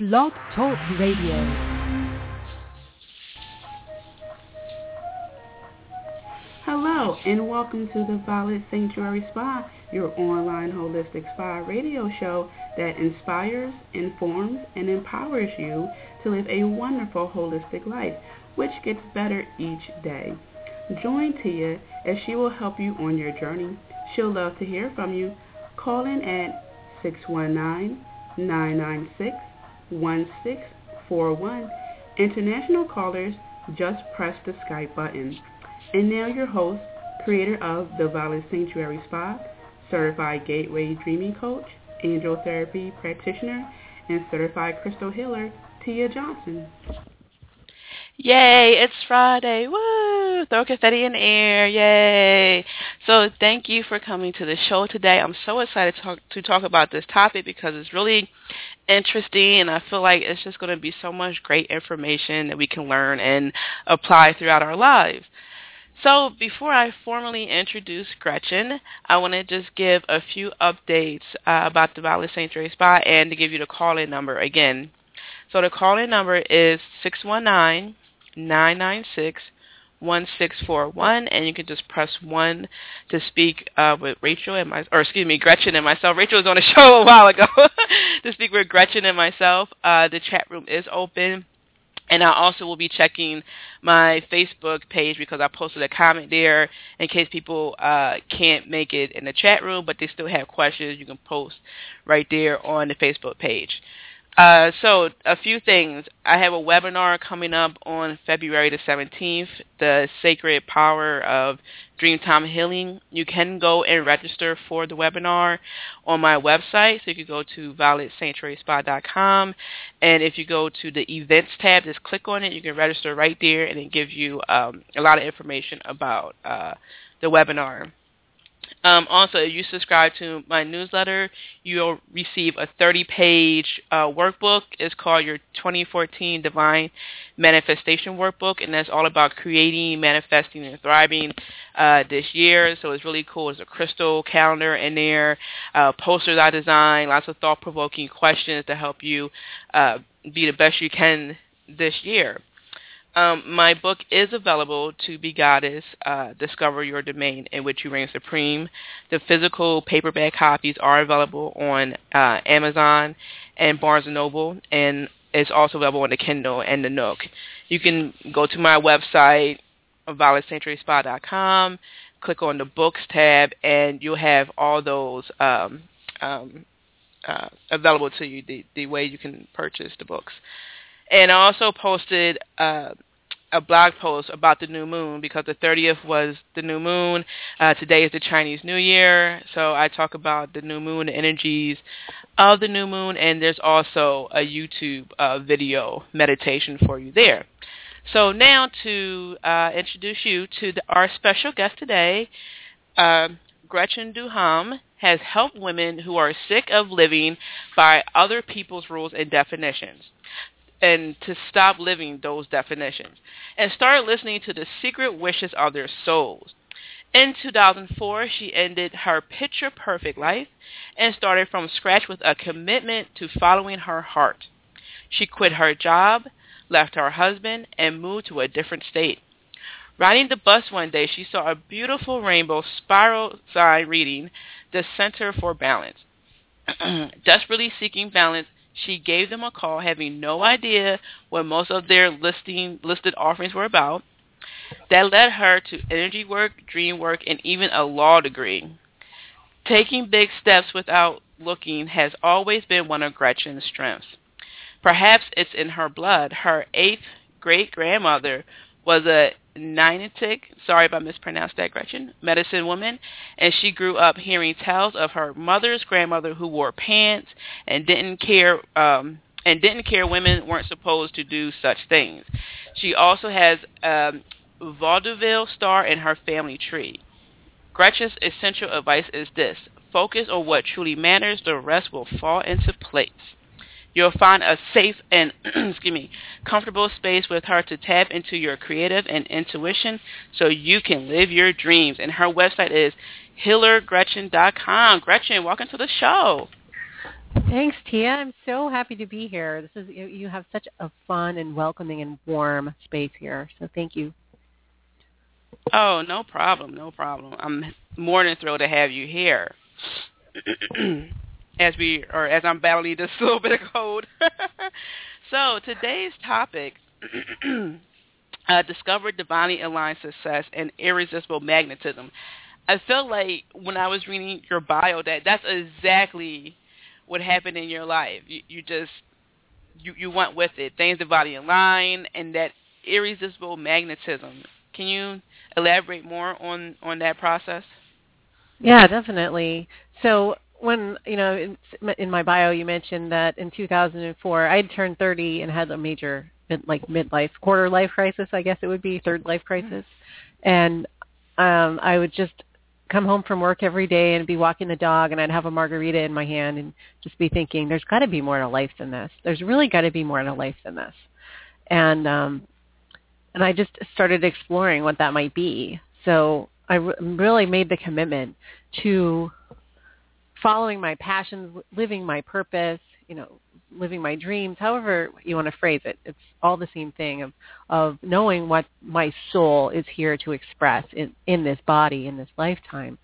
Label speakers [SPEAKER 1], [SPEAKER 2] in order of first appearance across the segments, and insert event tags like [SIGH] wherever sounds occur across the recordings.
[SPEAKER 1] Blog Talk Radio.
[SPEAKER 2] Hello, and welcome to the Violet Sanctuary Spa, your online holistic spa radio show that inspires, informs, and empowers you to live a wonderful holistic life, which gets better each day. Join Tia as she will help you on your journey. She'll love to hear from you. Call in at 619-996-1641. International callers, just press the Skype button. And now your host, creator of the Violet Sanctuary Spa, certified Gateway Dreaming Coach, Angel Therapy Practitioner, and certified Crystal Healer, Tia Johnson.
[SPEAKER 3] Yay, it's Friday. Woo! Throw confetti in the air. Yay. So thank you for coming to the show today. I'm so excited to talk, to talk about this topic because it's really interesting and I feel like it's just going to be so much great information that we can learn and apply throughout our lives. So before I formally introduce Gretchen, I want to just give a few updates uh, about the Violet Sanctuary Spa and to give you the call-in number again. So the call-in number is 619 996 1641 and you can just press 1 to speak uh, with Rachel and my or excuse me Gretchen and myself Rachel was on a [LAUGHS] show a while ago [LAUGHS] to speak with Gretchen and myself uh, the chat room is open and I also will be checking my Facebook page because I posted a comment there in case people uh, can't make it in the chat room, but they still have questions. You can post right there on the Facebook page. Uh, so a few things. I have a webinar coming up on February the 17th, the Sacred Power of Dreamtime Healing. You can go and register for the webinar on my website. So you can go to violetsanctuaryspa.com. And if you go to the events tab, just click on it. You can register right there and it gives you um, a lot of information about uh, the webinar. Um, also, if you subscribe to my newsletter, you'll receive a 30-page uh, workbook. It's called your 2014 Divine Manifestation Workbook, and that's all about creating, manifesting, and thriving uh, this year. So it's really cool. There's a crystal calendar in there, uh, posters I designed, lots of thought-provoking questions to help you uh, be the best you can this year. Um, my book is available to Be Goddess, uh, Discover Your Domain in which you reign supreme. The physical paperback copies are available on uh, Amazon and Barnes & Noble, and it's also available on the Kindle and the Nook. You can go to my website, violetsanctuaryspa.com, click on the Books tab, and you'll have all those um, um, uh, available to you, the, the way you can purchase the books. And I also posted uh, a blog post about the new moon because the 30th was the new moon. Uh, today is the Chinese New Year, so I talk about the new moon, the energies of the new moon, and there's also a YouTube uh, video meditation for you there. So now to uh, introduce you to the, our special guest today, uh, Gretchen Duhaime has helped women who are sick of living by other people's rules and definitions and to stop living those definitions and start listening to the secret wishes of their souls. In 2004, she ended her picture perfect life and started from scratch with a commitment to following her heart. She quit her job, left her husband, and moved to a different state. Riding the bus one day, she saw a beautiful rainbow spiral sign reading, The Center for Balance. [CLEARS THROAT] Desperately seeking balance, she gave them a call having no idea what most of their listing listed offerings were about. That led her to energy work, dream work, and even a law degree. Taking big steps without looking has always been one of Gretchen's strengths. Perhaps it's in her blood. Her eighth great-grandmother was a Niantic, sorry if I mispronounced that, Gretchen, medicine woman, and she grew up hearing tales of her mother's grandmother who wore pants and didn't care um, and didn't care women weren't supposed to do such things. She also has um, vaudeville star in her family tree. Gretchen's essential advice is this: focus on what truly matters. The rest will fall into place. You'll find a safe and [CLEARS THROAT] excuse me, comfortable space with her to tap into your creative and intuition so you can live your dreams. And her website is healergretchen.com. Gretchen, welcome to the show.
[SPEAKER 1] Thanks, Tia. I'm so happy to be here. This is you have such a fun and welcoming and warm space here. So thank you.
[SPEAKER 3] Oh, no problem, no problem. I'm more than thrilled to have you here. [CLEARS THROAT] as we or as I'm battling this [LAUGHS] little bit of cold. [LAUGHS] so today's topic [CLEARS THROAT] uh, discovered divinely aligned success and irresistible magnetism. I felt like when I was reading your bio that that's exactly what happened in your life. You, you just you you went with it. Things divinely aligned and that irresistible magnetism. Can you elaborate more on on that process?
[SPEAKER 1] Yeah, definitely. So when you know in, in my bio you mentioned that in 2004 I had turned 30 and had a major mid, like midlife quarter life crisis I guess it would be third life crisis. And um I would just come home from work every day and be walking the dog and I'd have a margarita in my hand and just be thinking there's got to be more to life than this. There's really got to be more to life than this. And um and I just started exploring what that might be. So I re- really made the commitment to following my passions, living my purpose, you know, living my dreams, however you want to phrase it. It's all the same thing of, of knowing what my soul is here to express in, in this body, in this lifetime.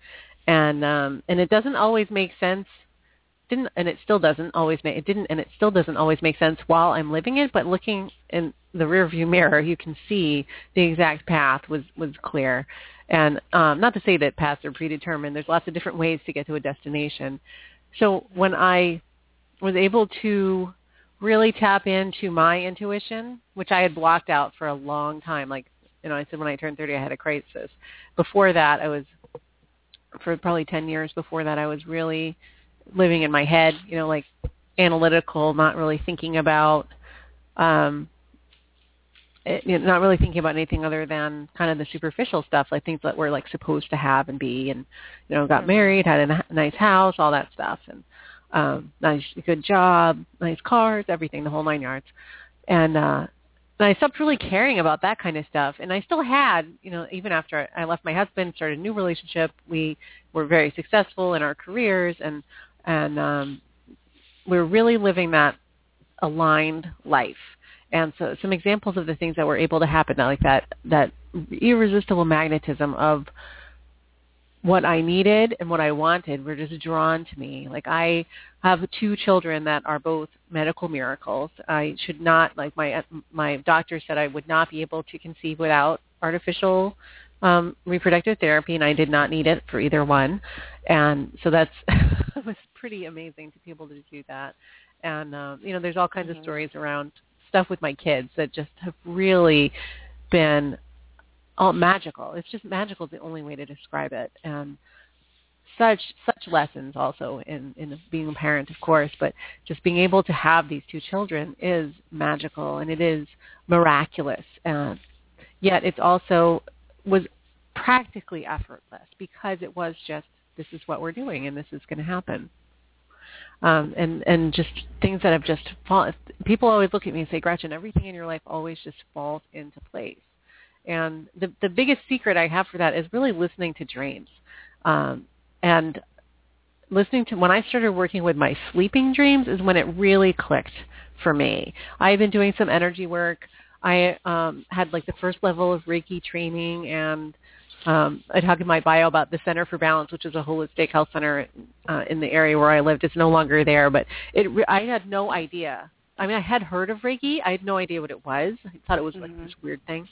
[SPEAKER 1] And, um, and it doesn't always make sense didn't and it still doesn't always make it didn't and it still doesn't always make sense while I'm living it but looking in the rear view mirror you can see the exact path was was clear and um, not to say that paths are predetermined. There's lots of different ways to get to a destination. So when I was able to really tap into my intuition, which I had blocked out for a long time, like you know, I said when I turned 30, I had a crisis. Before that, I was for probably 10 years before that, I was really living in my head, you know, like analytical, not really thinking about um you know, not really thinking about anything other than kind of the superficial stuff, like things that we're like supposed to have and be, and you know, got married, had a nice house, all that stuff, and um, nice, good job, nice cars, everything, the whole nine yards, and uh, and I stopped really caring about that kind of stuff. And I still had, you know, even after I left my husband, started a new relationship, we were very successful in our careers, and and um, we we're really living that aligned life and so some examples of the things that were able to happen, like that, that irresistible magnetism of what I needed and what I wanted were just drawn to me. Like I have two children that are both medical miracles. I should not, like my my doctor said, I would not be able to conceive without artificial um, reproductive therapy, and I did not need it for either one. And so that's [LAUGHS] it [LAUGHS] was pretty amazing to be able to do that. And um, you know, there's all kinds mm-hmm. of stories around stuff with my kids that just have really been all magical. It's just magical is the only way to describe it. And such such lessons also in in being a parent, of course, but just being able to have these two children is magical and it is miraculous. And yet it's also was practically effortless because it was just this is what we're doing and this is going to happen um, and and just things that have just fallen. People always look at me and say, Gretchen, everything in your life always just falls into place. And the the biggest secret I have for that is really listening to dreams, um, and listening to when I started working with my sleeping dreams is when it really clicked for me. I've been doing some energy work. I um, had like the first level of Reiki training and um, I talk in my bio about the Center for Balance, which is a holistic health center uh, in the area where I lived. It's no longer there, but it I had no idea. I mean, I had heard of Reiki. I had no idea what it was. I thought it was like mm-hmm. this weird thing.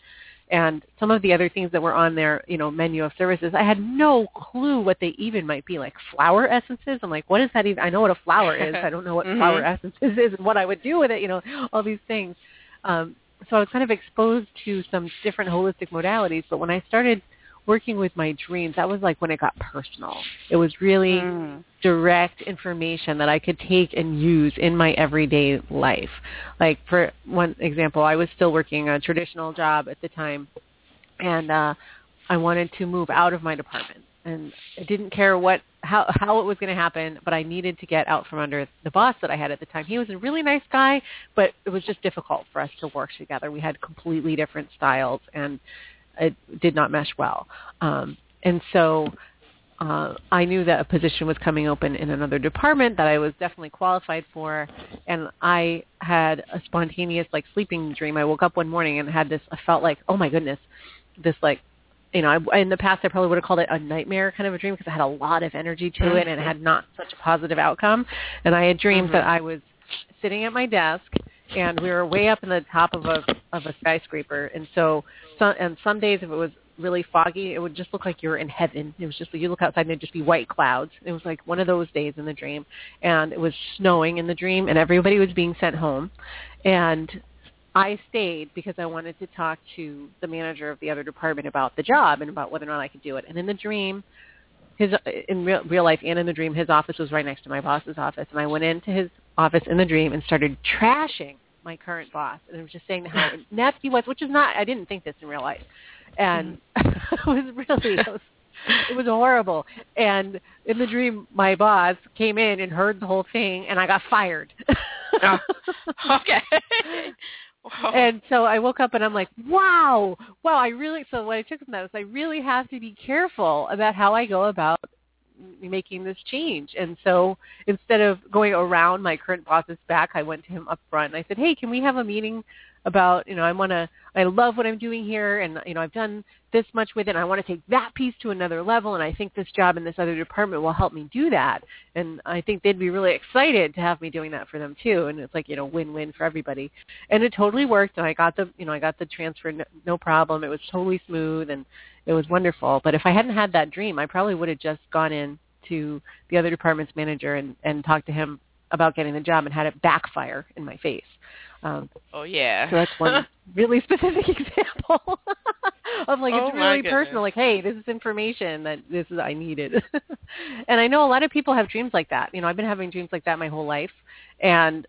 [SPEAKER 1] And some of the other things that were on their, you know, menu of services, I had no clue what they even might be, like flower essences. I'm like, what is that even? I know what a flower is. [LAUGHS] I don't know what mm-hmm. flower essences is and what I would do with it, you know, all these things. Um, so I was kind of exposed to some different holistic modalities. But when I started – working with my dreams, that was like when it got personal. It was really mm. direct information that I could take and use in my everyday life. Like for one example, I was still working a traditional job at the time and uh I wanted to move out of my department and I didn't care what how how it was going to happen, but I needed to get out from under the boss that I had at the time. He was a really nice guy, but it was just difficult for us to work together. We had completely different styles and it did not mesh well. Um, and so uh, I knew that a position was coming open in another department that I was definitely qualified for, and I had a spontaneous like sleeping dream. I woke up one morning and had this. I felt like, oh my goodness, this like, you know, I, in the past I probably would have called it a nightmare kind of a dream because I had a lot of energy to it and it had not such a positive outcome. And I had dreamed mm-hmm. that I was sitting at my desk and we were way up in the top of a of a skyscraper and so some and some days if it was really foggy, it would just look like you were in heaven. It was just like you look outside and it'd just be white clouds. It was like one of those days in the dream, and it was snowing in the dream, and everybody was being sent home, and I stayed because I wanted to talk to the manager of the other department about the job and about whether or not I could do it. And in the dream, his in real, real life and in the dream, his office was right next to my boss's office, and I went into his office in the dream and started trashing my current boss, and I was just saying how [LAUGHS] inept he was, which is not. I didn't think this in real life and mm-hmm. [LAUGHS] it was really it was, it was horrible. And in the dream, my boss came in and heard the whole thing, and I got fired.
[SPEAKER 3] oh, [LAUGHS] okay.
[SPEAKER 1] And so I woke up and I'm like, wow, wow, I really, so what I took from that was I really have to be careful about how I go about making this change. And so instead of going around my current boss's back, I went to him up front and I said, hey, can we have a meeting about, you know, I want to, I love what I'm doing here and, you know, I've done this much with it and I want to take that piece to another level and I think this job in this other department will help me do that. And I think they'd be really excited to have me doing that for them too. And it's like, you know, win-win for everybody. And it totally worked and I got the, you know, I got the transfer no, no problem. It was totally smooth and it was wonderful. But if I hadn't had that dream, I probably would have just gone in to the other department's manager and, and talked to him about getting the job and had it backfire in my face.
[SPEAKER 3] Um, oh yeah.
[SPEAKER 1] So that's one [LAUGHS] really specific [LAUGHS] example [LAUGHS] of like
[SPEAKER 3] oh,
[SPEAKER 1] it's really personal. Like, hey, this is information that this is I needed. and I know a lot of people have dreams like that. You know, I've been having dreams like that my whole life, and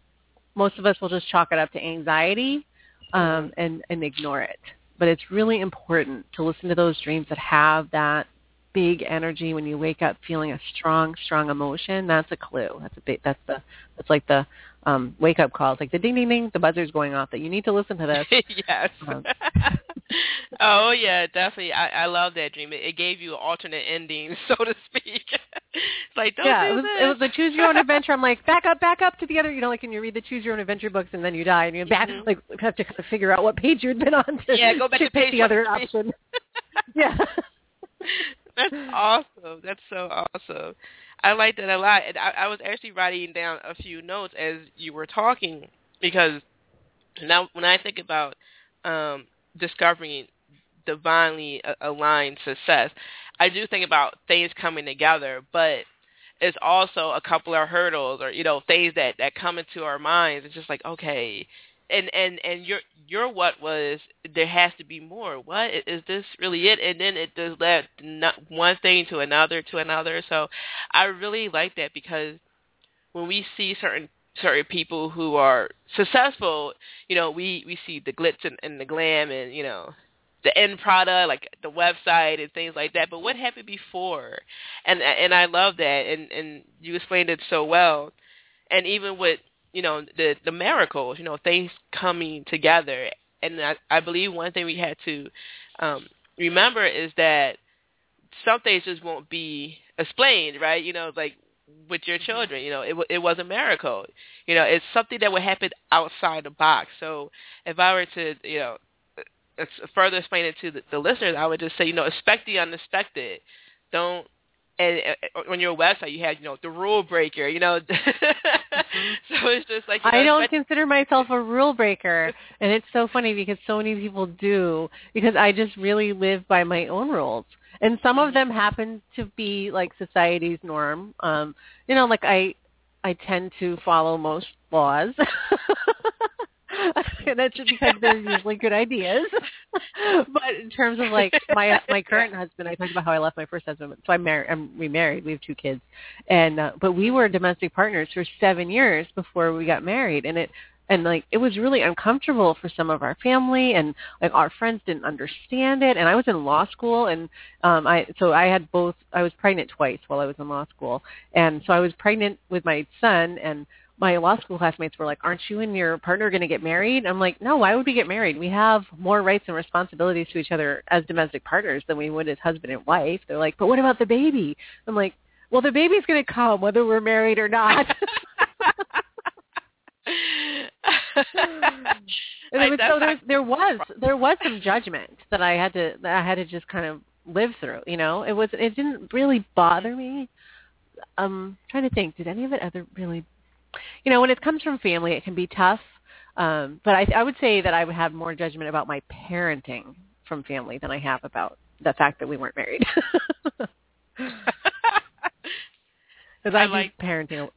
[SPEAKER 1] most of us will just chalk it up to anxiety um, and and ignore it. But it's really important to listen to those dreams that have that big energy when you wake up feeling a strong strong emotion. That's a clue. That's a big that's the that's like the um wake up call. It's like the ding ding ding the buzzer's going off that you need to listen to this. [LAUGHS]
[SPEAKER 3] Yes. Um, [LAUGHS] oh yeah definitely i i love that dream it, it gave you an alternate ending [LAUGHS] so to speak it's like don't
[SPEAKER 1] yeah
[SPEAKER 3] do
[SPEAKER 1] it was
[SPEAKER 3] this.
[SPEAKER 1] it was the choose your own adventure i'm like back up back up to the other you know like when you read the choose your own adventure books and then you die and you back
[SPEAKER 3] mm-hmm.
[SPEAKER 1] like have to kind of figure out what page you'd been on to
[SPEAKER 3] yeah go back to
[SPEAKER 1] pick the other option [LAUGHS] [LAUGHS] yeah
[SPEAKER 3] that's awesome. That's so awesome. I like that a lot. And I, I was actually writing down a few notes as you were talking because now when I think about um, discovering divinely aligned success, I do think about things coming together, but it's also a couple of hurdles or you know things that that come into our minds. It's just like okay, and and and your your what was there has to be more. What is this really it? And then it does led one thing to another to another. So I really like that because when we see certain certain people who are successful, you know, we we see the glitz and, and the glam and you know the end product, like the website and things like that. But what happened before? And and I love that, and and you explained it so well. And even with you know the the miracles, you know things coming together. And I, I believe one thing we had to um, remember is that some things just won't be explained, right? You know, like with your children, you know, it it was a miracle. You know, it's something that would happen outside the box. So if I were to, you know, further explain it to the, the listeners, I would just say, you know, expect the unexpected. Don't and uh, on your website you had you know the rule breaker you know [LAUGHS] mm-hmm. so it's just like you know,
[SPEAKER 1] I don't consider myself a rule breaker and it's so funny because so many people do because I just really live by my own rules and some of them happen to be like society's norm um you know like I I tend to follow most laws [LAUGHS] and that's just because they're usually good ideas. [LAUGHS] but in terms of like my my current [LAUGHS] husband, I talked about how I left my first husband. So I'm married. I'm remarried. We have two kids, and uh, but we were domestic partners for seven years before we got married, and it and like it was really uncomfortable for some of our family and like our friends didn't understand it and i was in law school and um i so i had both i was pregnant twice while i was in law school and so i was pregnant with my son and my law school classmates were like, "Aren't you and your partner going to get married?" I'm like, "No, why would we get married? We have more rights and responsibilities to each other as domestic partners than we would as husband and wife." They're like, "But what about the baby?" I'm like, "Well, the baby's going to come whether we're married or not." [LAUGHS] [LAUGHS] [SIGHS] and it was, so there, there was there was some judgment that I had to that I had to just kind of live through. You know, it was it didn't really bother me. Um, trying to think, did any of it ever really? You know, when it comes from family, it can be tough. Um, but I, I would say that I would have more judgment about my parenting from family than I have about the fact that we weren't married. [LAUGHS] [LAUGHS] [LAUGHS] Because I, I like parenting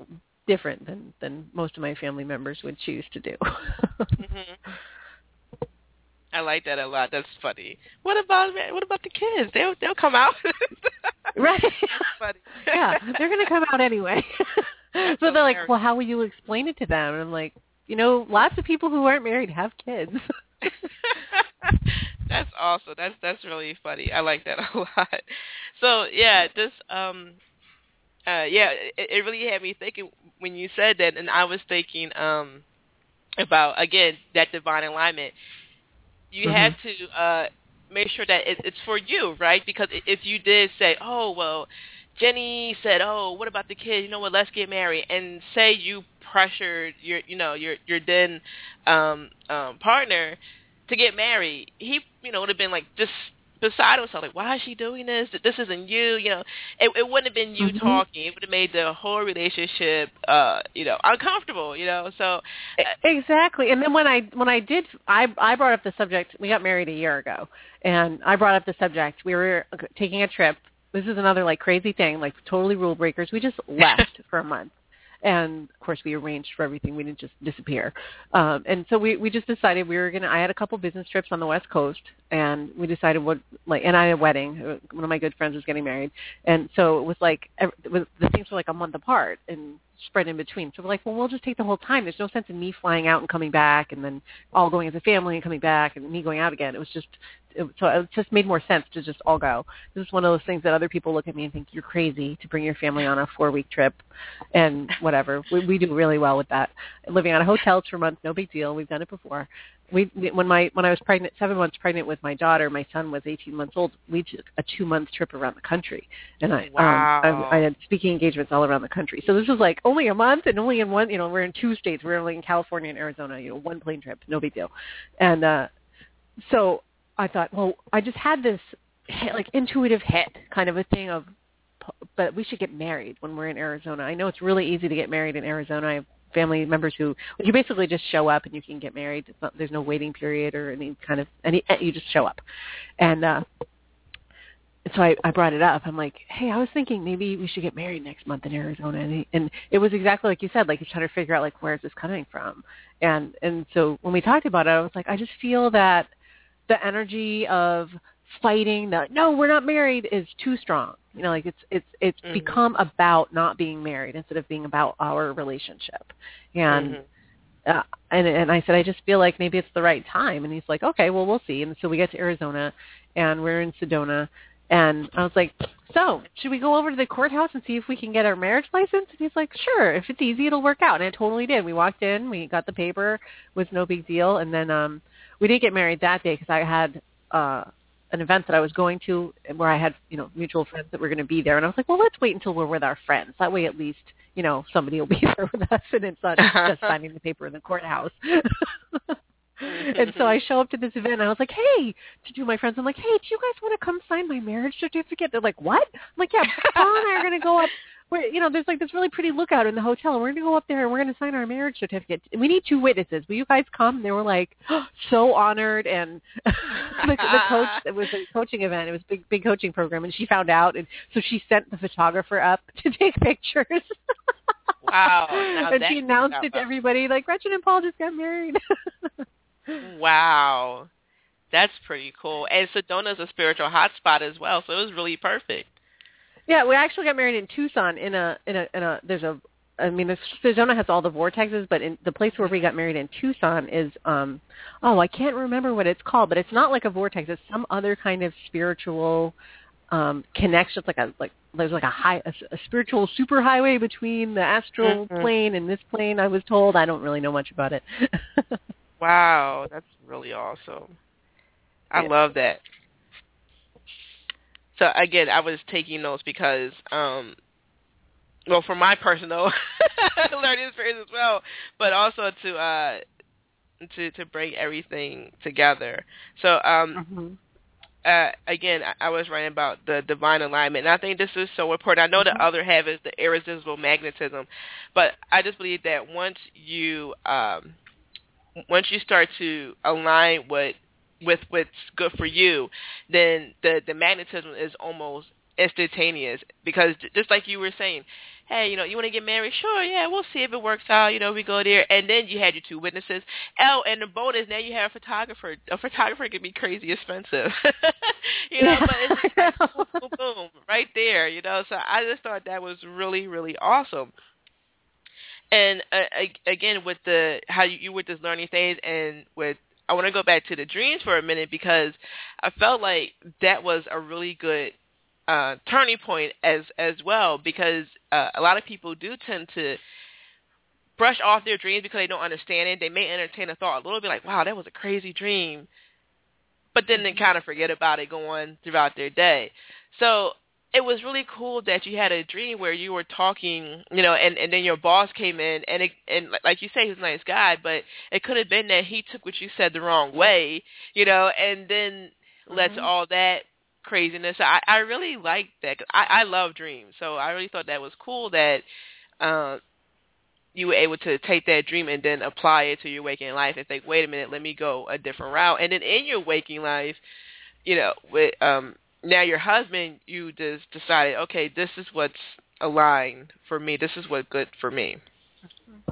[SPEAKER 1] different than than most of my family members would choose to do. [LAUGHS] mm-hmm.
[SPEAKER 3] I like that a lot. That's funny. What about what about the kids? They'll they'll come out. [LAUGHS]
[SPEAKER 1] right. [LAUGHS] yeah, they're gonna come out anyway. so they're like, well, how will you explain it to them? And I'm like, you know, lots of people who aren't married have kids.
[SPEAKER 3] that's awesome. That's that's really funny. I like that a lot. So yeah, just um uh, yeah, it, it really had me thinking when you said that, and I was thinking um, about again that divine alignment. You mm-hmm. have to uh, make sure that it, it's for you, right? Because if you did say, "Oh, well," Jenny said, "Oh, what about the kid? You know what? Let's get married." And say you pressured your, you know, your your then um, um, partner to get married, he, you know, would have been like, just beside himself, like, why is she doing this? This isn't you. You know, it, it wouldn't have been you mm-hmm. talking. It would have made the whole relationship, uh, you know, uncomfortable. You know, so
[SPEAKER 1] uh, exactly. And then when I when I did, I I brought up the subject. We got married a year ago, and I brought up the subject. We were taking a trip. This is another like crazy thing, like totally rule breakers. We just left [LAUGHS] for a month and of course we arranged for everything. We didn't just disappear. Um and so we we just decided we were going to i had a couple business trips on the west coast and we decided what like and i had a wedding. Uh, one of my good friends was getting married. And so it was like it was, the things were like a month apart. And spread in between. So we're like, well, we'll just take the whole time. There's no sense in me flying out and coming back, and then all going as a family and coming back, and me going out again. It was just, it, so it just made more sense to just all go. This is one of those things that other people look at me and think you're crazy to bring your family on a four week trip, and whatever. We, we do really well with that. Living out of hotels for months, no big deal. We've done it before we when my when I was pregnant, seven months pregnant with my daughter, my son was 18 months old. We took a two month trip around the country, and I
[SPEAKER 3] wow.
[SPEAKER 1] um I, I had speaking engagements all around the country. So this was like only a month, and only in one. You know, we're in two states. We're only in California and Arizona. You know, one plane trip, no big deal. And uh so I thought, well, I just had this like intuitive hit kind of a thing of but we should get married when we're in Arizona. I know it's really easy to get married in Arizona. I have family members who you basically just show up and you can get married. Not, there's no waiting period or any kind of any. You just show up, and uh, so I, I brought it up. I'm like, hey, I was thinking maybe we should get married next month in Arizona, and, he, and it was exactly like you said. Like he's trying to figure out like where is this coming from, and and so when we talked about it, I was like, I just feel that the energy of fighting that no we're not married is too strong. You know like it's it's it's mm-hmm. become about not being married instead of being about our relationship. And mm-hmm. uh, and and I said I just feel like maybe it's the right time. And he's like okay well we'll see. And so we get to Arizona and we're in Sedona. And I was like so should we go over to the courthouse and see if we can get our marriage license? And he's like sure if it's easy it'll work out. And it totally did. We walked in we got the paper was no big deal. And then um we didn't get married that day because I had uh an event that I was going to where I had, you know, mutual friends that were going to be there. And I was like, well, let's wait until we're with our friends. That way at least, you know, somebody will be [LAUGHS] there with us and it's not just [LAUGHS] signing the paper in the courthouse. [LAUGHS] and so I show up to this event and I was like, hey, to do my friends, I'm like, hey, do you guys want to come sign my marriage certificate? They're like, what? I'm like, yeah, Paul and I are going to go up we're you know there's like this really pretty lookout in the hotel and we're gonna go up there and we're gonna sign our marriage certificate. We need two witnesses. Will you guys come? And they were like oh, [GASPS] so honored and [LAUGHS] the, the coach it was a coaching event. It was a big big coaching program and she found out and so she sent the photographer up [LAUGHS] to take pictures.
[SPEAKER 3] Wow. [LAUGHS]
[SPEAKER 1] And she announced it to everybody like gretchen and paul just got married.
[SPEAKER 3] Wow. That's pretty cool. And sedona's a spiritual hotspot as well so it was really perfect
[SPEAKER 1] yeah, we actually got married in Tucson in a in a in a there's a I mean, Sedona has all the vortexes, but in the place where we got married in Tucson is, um, oh, I can't remember what it's called, but it's not like a vortex. It's some other kind of spiritual um, connection. It's like a like there's like a high a, a spiritual superhighway between the astral
[SPEAKER 3] Mhm.
[SPEAKER 1] plane and this plane. I was told. I don't really know much about it. [LAUGHS]
[SPEAKER 3] Wow, that's really awesome. I
[SPEAKER 1] Yeah.
[SPEAKER 3] love that. So again, I was taking notes because, um, well, for my personal [LAUGHS] learning experience as well, but also to uh, to to bring everything together. So um,
[SPEAKER 1] Mhm.
[SPEAKER 3] uh, again, I, I was writing about the divine alignment, and I think this is so important. I know the other half is the irresistible magnetism, but I just believe that once you um, once you start to align with with what's good for you, then the the magnetism is almost instantaneous because just like you were saying, hey, you know, you want to get married? Sure, yeah, we'll see if it works out. You know, we go there, and then you had your two witnesses. Oh, and the bonus now you have a photographer. A photographer can be crazy expensive, [LAUGHS] you know, but it's just like boom, boom, boom, right there, you know. So I just thought that was really, really awesome. And uh, again, with the how you, you were just learning things, and with I want to go back to the dreams for a minute because I felt like that was a really good uh, turning point as as well because uh, a lot of people do tend to brush off their dreams because they don't understand it. They may entertain a thought a little bit like, "Wow, that was a crazy dream," but then they kind of forget about it going throughout their day. So it was really cool that you had a dream where you were talking, you know, and and then your boss came in and it, and like you say, he's a nice guy, but it could have been that he took what you said the wrong way, you know, and then led to
[SPEAKER 1] Mhm.
[SPEAKER 3] all that craziness. I I really liked that. 'cause I I love dreams, so I really thought that was cool that. Uh, you were able to take that dream and then apply it to your waking life and think, wait a minute, let me go a different route. And then in your waking life, you know, with um now your husband, you just decided, okay, this is what's aligned for me. This is what's good for me. [CLEARS THROAT]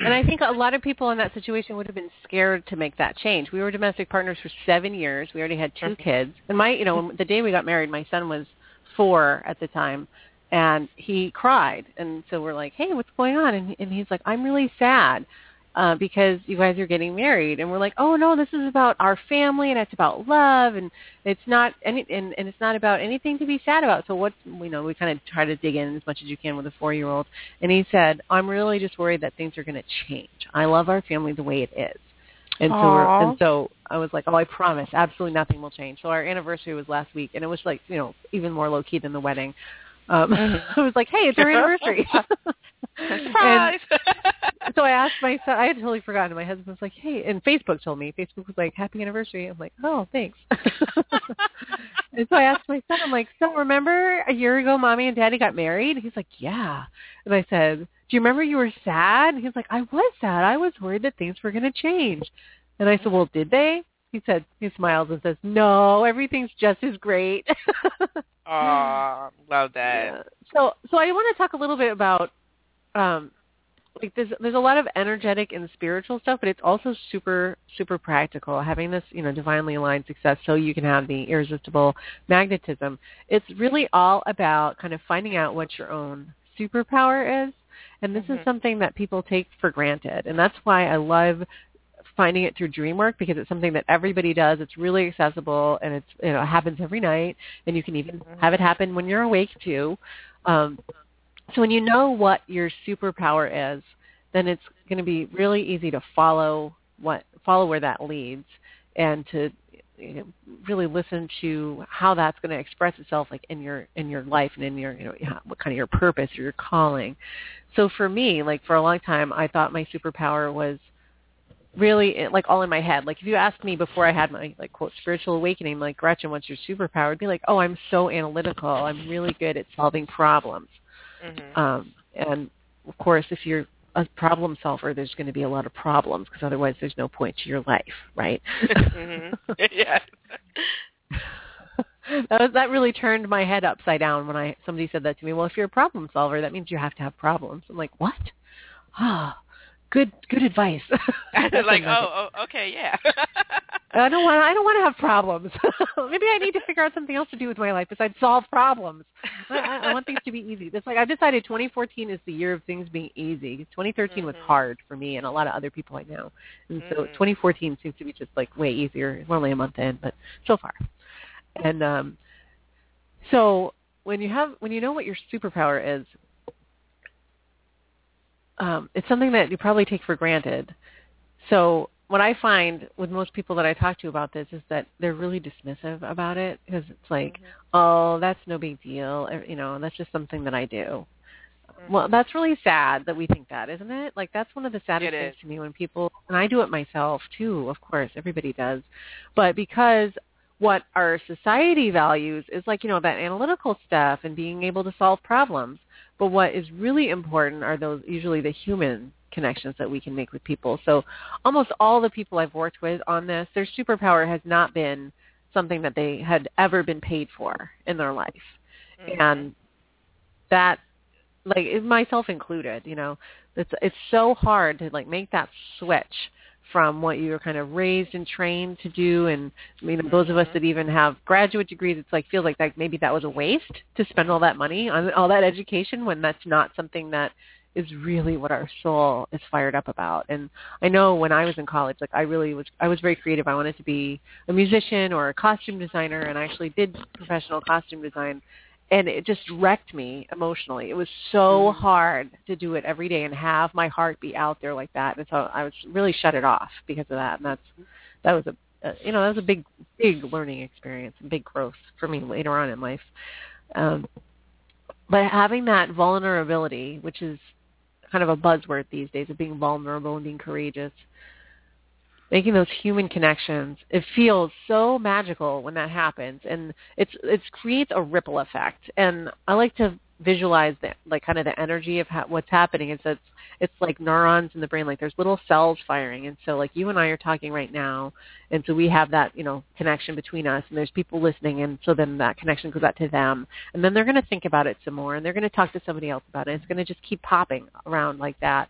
[SPEAKER 1] and I think a lot of people in that situation would have been scared to make that change. We were domestic partners for seven years. We already had 2
[SPEAKER 3] Mhm.
[SPEAKER 1] kids, and my, you know, the day we got married, my son was four at the time, and he cried, and so we're like, "Hey, what's going on?" And, and he's like, "I'm really sad." Uh, because you guys are getting married, and we're like, oh no, this is about our family, and it's about love, and it's not any, and, and it's not about anything to be sad about. So what's, you know, we kind of try to dig in as much as you can with a four-year-old, and he said, I'm really just worried that things are going to change. I love our family the way it is. And so, we're, and so I was like, oh, I promise, absolutely nothing will change. So our anniversary was last week, and it was like, you know, even more low key than the wedding. Um,
[SPEAKER 3] Mhm. [LAUGHS]
[SPEAKER 1] I was like, hey, it's our anniversary. [LAUGHS]
[SPEAKER 3] Surprise! [LAUGHS]
[SPEAKER 1] So I asked my son, I had totally forgotten. My husband was like, hey, and Facebook told me. Facebook was like, happy anniversary. I'm like, oh, thanks. and so I asked my son, I'm like, so remember a year ago mommy and daddy got married? He's like, yeah. And I said, do you remember you were sad? And he's like, I was sad. I was worried that things were going to change. And I said, well, did they? He said, he smiles and says, no, everything's just as great. [LAUGHS]
[SPEAKER 3] Aw, love that.
[SPEAKER 1] Yeah. So, so I want to talk a little bit about, um, like there's there's a lot of energetic and spiritual stuff, but it's also super super practical. Having this, you know, divinely aligned success, so you can have the irresistible magnetism. It's really all about kind of finding out what your own superpower is, and this
[SPEAKER 3] Mhm.
[SPEAKER 1] is something that people take for granted, and that's why I love finding it through dream work because it's something that everybody does. It's really accessible and it's you know it happens every night and you can even have it happen when you're awake too. Um, so when you know what your superpower is, then it's going to be really easy to follow what follow where that leads and to you know, really listen to how that's going to express itself like in your in your life and in your you know what kind of your purpose or your calling. So for me, like for a long time, I thought my superpower was really like all in my head. Like if you asked me before I had my like quote spiritual awakening, like Gretchen, what's your superpower? I'd be like, oh, I'm so analytical. I'm really good at solving problems.
[SPEAKER 3] Mhm.
[SPEAKER 1] Um, and of course, if you're a problem solver, there's going to be a lot of problems because otherwise there's no point to your life, right? [LAUGHS]
[SPEAKER 3] Mhm. yeah. [LAUGHS]
[SPEAKER 1] that was, that really turned my head upside down when I somebody said that to me. Well, if you're a problem solver, that means you have to have problems. I'm like, what? Ah, good good advice. [LAUGHS]
[SPEAKER 3] like, oh, oh, okay, yeah.
[SPEAKER 1] I don't want I don't want to have problems. [LAUGHS] Maybe I need to figure out something else to do with my life besides solve problems. I, I I want things to be easy. It's like I've decided 2014 is the year of things being easy. 2013 was
[SPEAKER 3] Mhm.
[SPEAKER 1] hard for me and a lot of other people I know, and so
[SPEAKER 3] Mhm.
[SPEAKER 1] 2014 seems to be just like way easier. We're only a month in, but so far. And um So when you have when you know what your superpower is, um, it's something that you probably take for granted. So what I find with most people that I talk to about this is that they're really dismissive about it because it's like, mm-hmm. oh, that's no big deal, or, you know, that's just something that I do. Mm-hmm. Well, that's really sad that we think that, isn't it? Like that's one of the saddest things to me when people, and I do it myself too. Of course, everybody does, but because what our society values is like you know that analytical stuff and being able to solve problems. But what is really important are those usually the human connections that we can make with people. So almost all the people I've worked with on this, their superpower has not been something that they had ever been paid for in their life. Mm-hmm. And that like myself included, you know, it's it's so hard to like make that switch from what you were kind of raised and trained to do and you know those of us that even have graduate degrees it's like feels like that maybe that was a waste to spend all that money on all that education when that's not something that is really what our soul is fired up about. And I know when I was in college, like I really was, I was very creative. I wanted to be a musician or a costume designer, and I actually did professional costume design. And it just wrecked me emotionally. It was so mm-hmm. hard to do it every day and have my heart be out there like that. And so I was really shut it off because of that. And that's that was a, a you know that was a big big learning experience and big growth for me later on in life. Um, but having that vulnerability, which is kind of a buzzword these days of being vulnerable and being courageous. Making those human connections, it feels so magical when that happens, and it's it creates a ripple effect. And I like to visualize that, like kind of the energy of ha- what's happening. It's it's it's like neurons in the brain, like there's little cells firing. And so like you and I are talking right now, and so we have that you know connection between us, and there's people listening, and so then that connection goes out to them, and then they're going to think about it some more, and they're going to talk to somebody else about it. It's going to just keep popping around like that.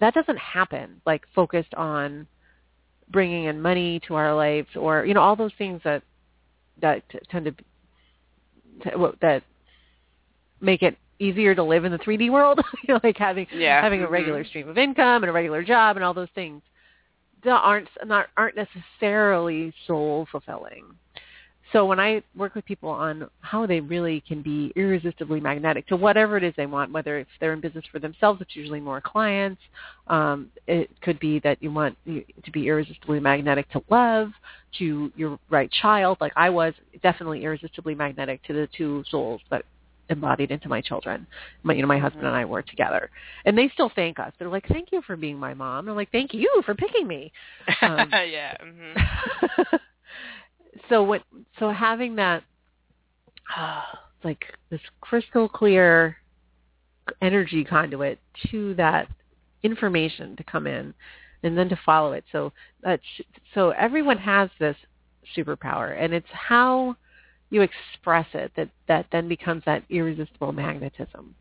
[SPEAKER 1] That doesn't happen like focused on bringing in money to our lives or you know all those things that that tend to, that make it easier to live in the 3D world, [LAUGHS] you know, like having yeah. having a regular mm-hmm. stream of income and a regular job and all those things that aren't not aren't necessarily soul fulfilling. So when I work with people on how they really can be irresistibly magnetic to whatever it is they want, whether if they're in business for themselves, it's usually more clients. Um, it could be that you want to be irresistibly magnetic to love, to your right child. Like I was definitely irresistibly magnetic to the two souls that embodied into my children. My, you know, my husband and I were together, and they still thank us. They're like, "Thank you for being my mom." I'm like, "Thank you for picking me." [LAUGHS]
[SPEAKER 3] Um, yeah. Mm-hmm. [LAUGHS]
[SPEAKER 1] so what? So having that, uh, like this crystal clear energy conduit to that information to come in, and then to follow it. So that's so everyone has this superpower, and it's how you express it that that then becomes that irresistible magnetism.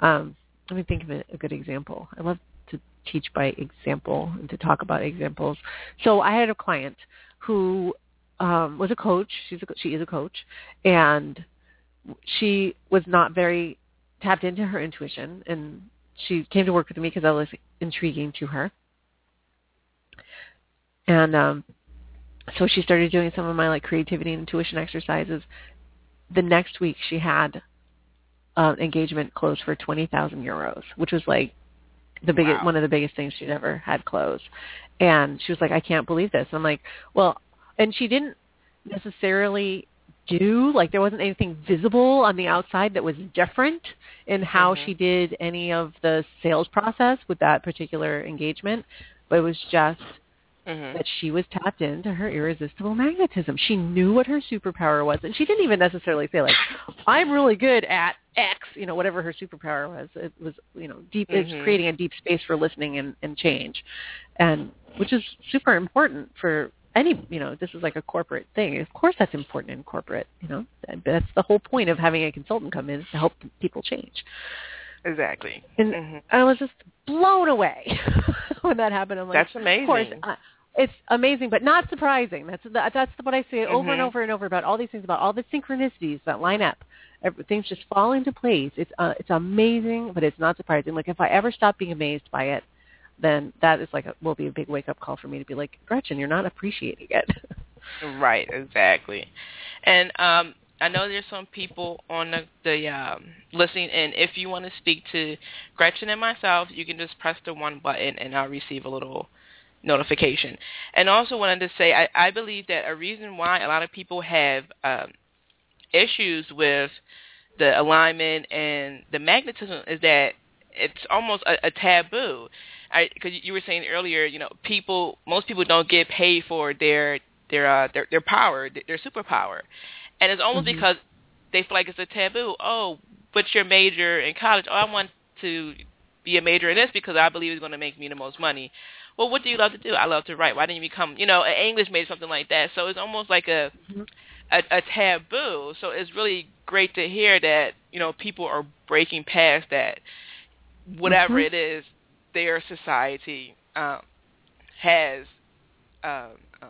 [SPEAKER 1] Um, let me think of a, a good example. I love to teach by example and to talk about examples. So I had a client who um, was a coach. She's a, she is a coach, and she was not very tapped into her intuition, and she came to work with me because I was intriguing to her. And um, so she started doing some of my like creativity and intuition exercises. The next week she had uh, engagement closed for twenty thousand euros, which was like the biggest wow. one of the biggest things she'd ever had closed. And she was like, I can't believe this. And I'm like, well, and she didn't necessarily do like there wasn't anything visible on the outside that was different in how mm-hmm. she did any of the sales process with that particular engagement but it was just Mm-hmm. that she was tapped into her irresistible magnetism. She knew what her superpower was, and she didn't even necessarily say like, "I'm really good at X," you know, whatever her superpower was. It was, you know, deep. Mm-hmm. It's creating a deep space for listening and, and change, and which is super important for any. You know, this is like a corporate thing. Of course, that's important in corporate. You know, that's the whole point of having a consultant come in is to help people change.
[SPEAKER 3] Exactly.
[SPEAKER 1] And mm-hmm. I was just blown away [LAUGHS] when that happened. I'm like,
[SPEAKER 3] that's amazing.
[SPEAKER 1] Of course, I, it's amazing, but not surprising. That's that's what I say mm-hmm. over and mm-hmm. over and over about all these things, about all the synchronicities that line up. things just fall into place. It's uh, it's amazing, but it's not surprising. Like if I ever stop being amazed by it, then that is like a, will be a big wake up call for me to be like, Gretchen, you're not appreciating it. [LAUGHS]
[SPEAKER 3] right, exactly. And um, I know there's some people on the, the um, listening, and if you want to speak to Gretchen and myself, you can just press the one button, and I'll receive a little notification. And also wanted to say, I, I believe that a reason why a lot of people have um, issues with the alignment and the magnetism is that it's almost a, a taboo. Because you were saying earlier, you know, people, most people don't get paid for their their uh, their their power, their superpower, and it's almost mm-hmm. because they feel like it's a taboo. Oh, what's your major in college? Oh, I want to be a major in this because I believe it's going to make me the most money well, what do you love to do? I love to write. Why didn't you become, you know, an English major, something like that? So it's almost like a, mm-hmm. a a taboo. So it's really great to hear that you know people are breaking past that. Whatever mm-hmm. it is, their society um, has. Um, um,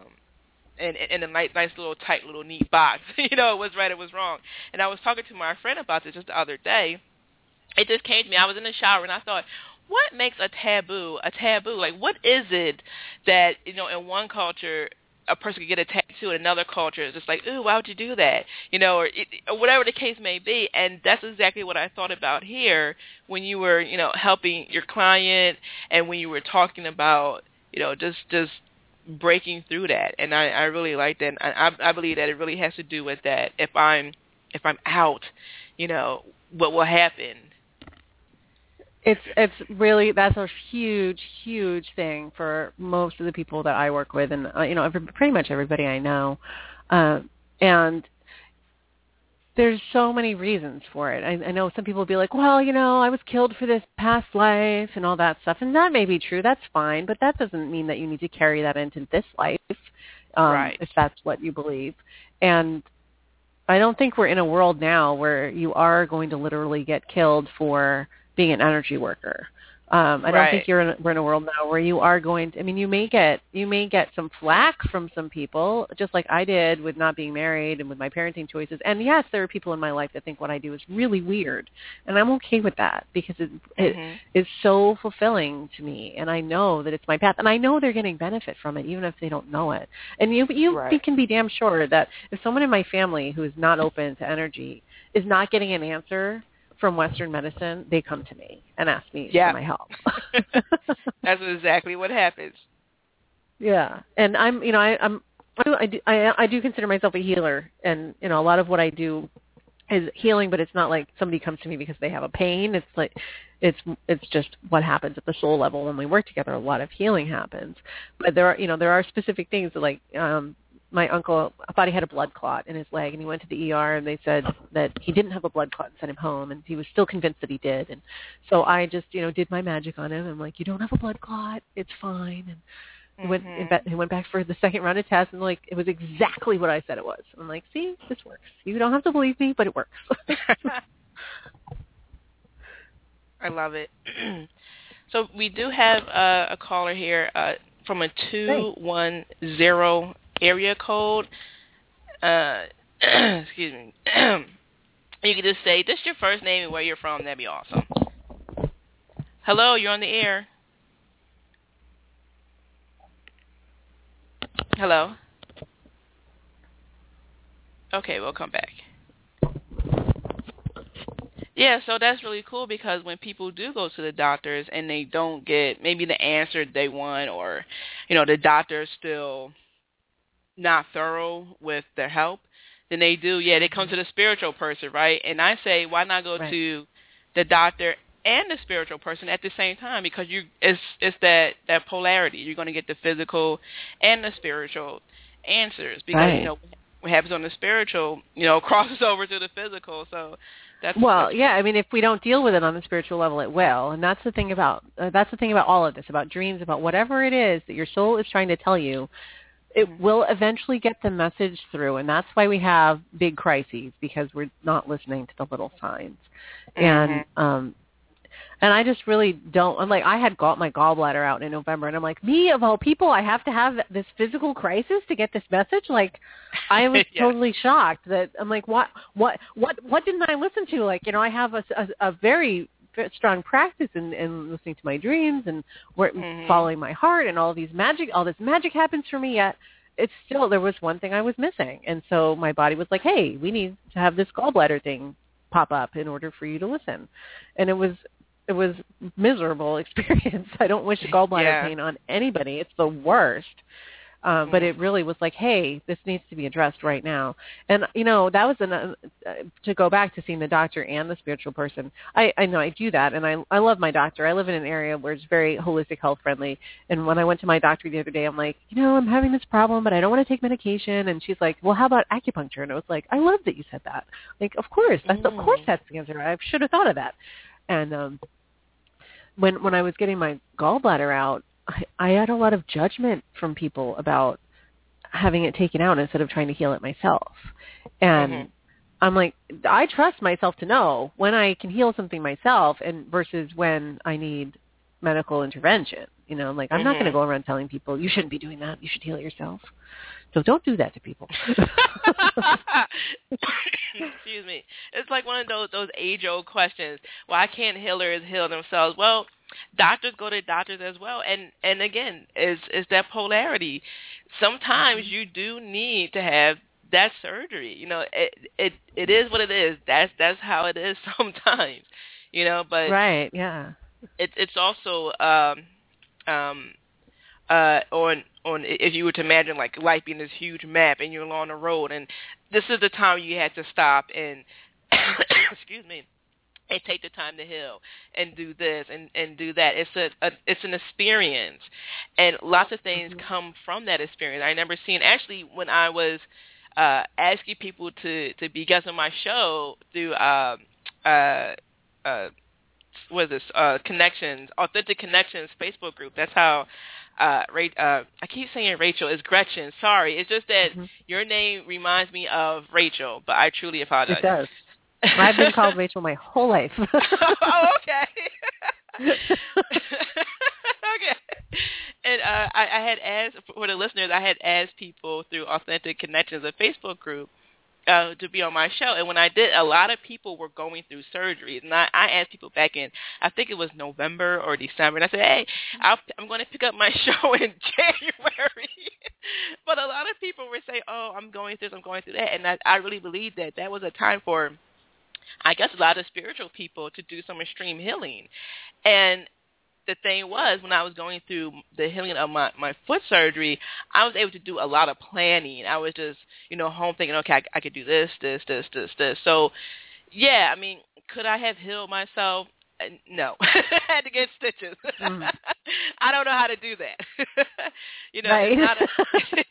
[SPEAKER 3] in, in a nice, nice little tight little neat box. [LAUGHS] you know, it was right, it was wrong. And I was talking to my friend about this just the other day. It just came to me. I was in the shower and I thought, what makes a taboo a taboo? Like, what is it that you know in one culture a person could get a tattoo in another culture is just like, ooh, why would you do that? You know, or, it, or whatever the case may be. And that's exactly what I thought about here when you were, you know, helping your client and when you were talking about, you know, just just breaking through that. And I, I really like that. And I, I believe that it really has to do with that. If I'm if I'm out, you know, what will happen
[SPEAKER 1] it's it's really that's a huge huge thing for most of the people that I work with and uh, you know every, pretty much everybody I know uh, and there's so many reasons for it. I, I know some people will be like, well, you know, I was killed for this past life and all that stuff, and that may be true. That's fine, but that doesn't mean that you need to carry that into this life, um,
[SPEAKER 3] right.
[SPEAKER 1] if that's what you believe. And I don't think we're in a world now where you are going to literally get killed for being an energy worker. Um, I don't think you're in, we're in a world now where you are going to. I mean, you may get you may get some flack from some people, just like I did with not being married and with my parenting choices. And yes, there are people in my life that think what I do is really weird, and I'm okay with that because it mm-hmm. it is so fulfilling to me, and I know that it's my path, and I know they're getting benefit from it, even if they don't know it. And you you
[SPEAKER 3] right.
[SPEAKER 1] can be damn sure that if someone in my family who is not open to energy is not getting an answer from Western medicine, they come to me and ask me
[SPEAKER 3] yeah.
[SPEAKER 1] for my help. [LAUGHS] [LAUGHS]
[SPEAKER 3] That's exactly what happens.
[SPEAKER 1] Yeah, and I'm, you know, I, I'm, I do, I, I do consider myself a healer, and you know, a lot of what I do is healing, but it's not like somebody comes to me because they have a pain. It's like, it's it's just what happens at the soul level when we work together. A lot of healing happens, but there are, you know, there are specific things that like um my uncle I thought he had a blood clot in his leg and he went to the ER and they said that he didn't have a blood clot and sent him home and he was still convinced that he did. And so I just you know did my magic on him. I'm like you don't have a blood clot. It's fine. And he went
[SPEAKER 3] mm-hmm.
[SPEAKER 1] he went back for the [LAUGHS] second round of tests and like it was exactly what I said it was. I'm like see this works. You don't have to believe me but it works. [LAUGHS]
[SPEAKER 3] I love it. [CLEARS THROAT] So we do have uh, a caller here uh, from a two one zero area code, uh, [CLEARS THROAT] excuse me, [CLEARS THROAT] you can just say, just your first name and where you're from. That'd be awesome. Hello, you're on the air. Hello? Okay, we'll come back. Yeah, so that's really cool because when people do go to the doctors and they don't get maybe the answer they want or, you know, the doctor still not thorough with their help, then they do, yeah, they come to the spiritual person, right? And I say, why not go
[SPEAKER 1] right.
[SPEAKER 3] to the doctor and the spiritual person at the same time because you it's it's that that polarity. You're going to get the physical and the spiritual answers because
[SPEAKER 1] right.
[SPEAKER 3] you know what happens on the spiritual, you know, [LAUGHS] crosses over to the physical. So that's
[SPEAKER 1] well,
[SPEAKER 3] that's,
[SPEAKER 1] yeah. I mean, if we don't deal with it on the spiritual level, it will, and that's the thing about uh, that's the thing about all of this, about dreams, about whatever it is that your soul is trying to tell you it will eventually get the message through and that's why we have big crises because we're not listening to the little signs
[SPEAKER 3] mm-hmm.
[SPEAKER 1] and um and I just really don't. I'm like, I had got my gallbladder out in November, and I'm like, me of all people, I have to have this physical crisis to get this message. Like, I [LAUGHS] was
[SPEAKER 3] yeah.
[SPEAKER 1] totally shocked that I'm like, what, what, what, what didn't I listen to? Like, you know, I have a, a, a very strong practice in, in listening to my dreams and
[SPEAKER 3] mm-hmm.
[SPEAKER 1] following my heart and all these magic all this magic happens for me yet it's still there was one thing I was missing, and so my body was like, "Hey, we need to have this gallbladder thing pop up in order for you to listen," and it was it was miserable [LAUGHS] experience. I don't wish gallbladder
[SPEAKER 3] Yeah.
[SPEAKER 1] pain on anybody. It's the worst. Um, but it really was like, hey, this needs to be addressed right now. And you know, that was an, uh, to go back to seeing the doctor and the spiritual person. I, I know I do that, and I, I love my doctor. I live in an area where it's very holistic, health friendly. And when I went to my doctor the other day, I'm like, you know, I'm having this problem, but I don't want to take medication. And she's like, well, how about acupuncture? And I was like, I love that you said that. Like, of course, that's of course
[SPEAKER 3] Mm.
[SPEAKER 1] that's the answer. I should have thought of that. And um, when when I was getting my gallbladder out, I, I had a lot of judgment from people about having it taken out instead of trying to heal it myself. And
[SPEAKER 3] Mhm.
[SPEAKER 1] I'm like, I trust myself to know when I can heal something myself and versus when I need medical intervention. You know, like I'm not
[SPEAKER 3] Mhm.
[SPEAKER 1] going to go around telling people you shouldn't be doing that. You should heal it yourself. So don't do that to people. [LAUGHS]
[SPEAKER 3] Excuse me. It's like one of those those age old questions. Why can't healers heal themselves? Well, doctors go to doctors as well, and and again, is is that polarity. Sometimes you do need to have that surgery. You know, it it it is what it is. That's that's how it is [LAUGHS] sometimes. You know, but
[SPEAKER 1] right? Yeah.
[SPEAKER 3] it's it's also um um uh on on if you were to imagine like life being this huge map and you're along the road and this is the time you had to stop and [COUGHS] excuse me and take the time to heal and do this and and do that. It's a, a it's an experience. And lots of things come from that experience. I remember seeing actually when i was uh asking people to to be guests on my show through um uh uh what is this uh connections authentic connections facebook group that's how uh, Ra- uh I keep saying Rachel it's Gretchen sorry it's just that
[SPEAKER 1] Mhm.
[SPEAKER 3] your name reminds me of Rachel but I truly apologize
[SPEAKER 1] It does. I've been called Rachel my whole life. [LAUGHS]
[SPEAKER 3] oh okay [LAUGHS] okay and uh I, I had asked for the listeners I had asked people through authentic connections a Facebook group uh, to be on my show. And when I did, a lot of people were going through surgeries. And I, I asked people back in, I think it was November or December, and I said, hey, I'll, I'm going to pick up my [LAUGHS] show in January. [LAUGHS] but a lot of people were saying, oh, I'm going through this, I'm going through that. And I, I really believe that that was a time for, I guess, a lot of spiritual people to do some extreme healing. And the thing was when I was going through the healing of my my foot surgery, I was able to do a lot of planning. I was just you know home thinking, okay, I, I could do this, this, this, this, this. So, yeah, I mean, could I have healed myself? Uh, No, [LAUGHS] I had to get stitches.
[SPEAKER 1] Mm. [LAUGHS]
[SPEAKER 3] I don't know how to do that. [LAUGHS] you know,
[SPEAKER 1] Right.
[SPEAKER 3] a,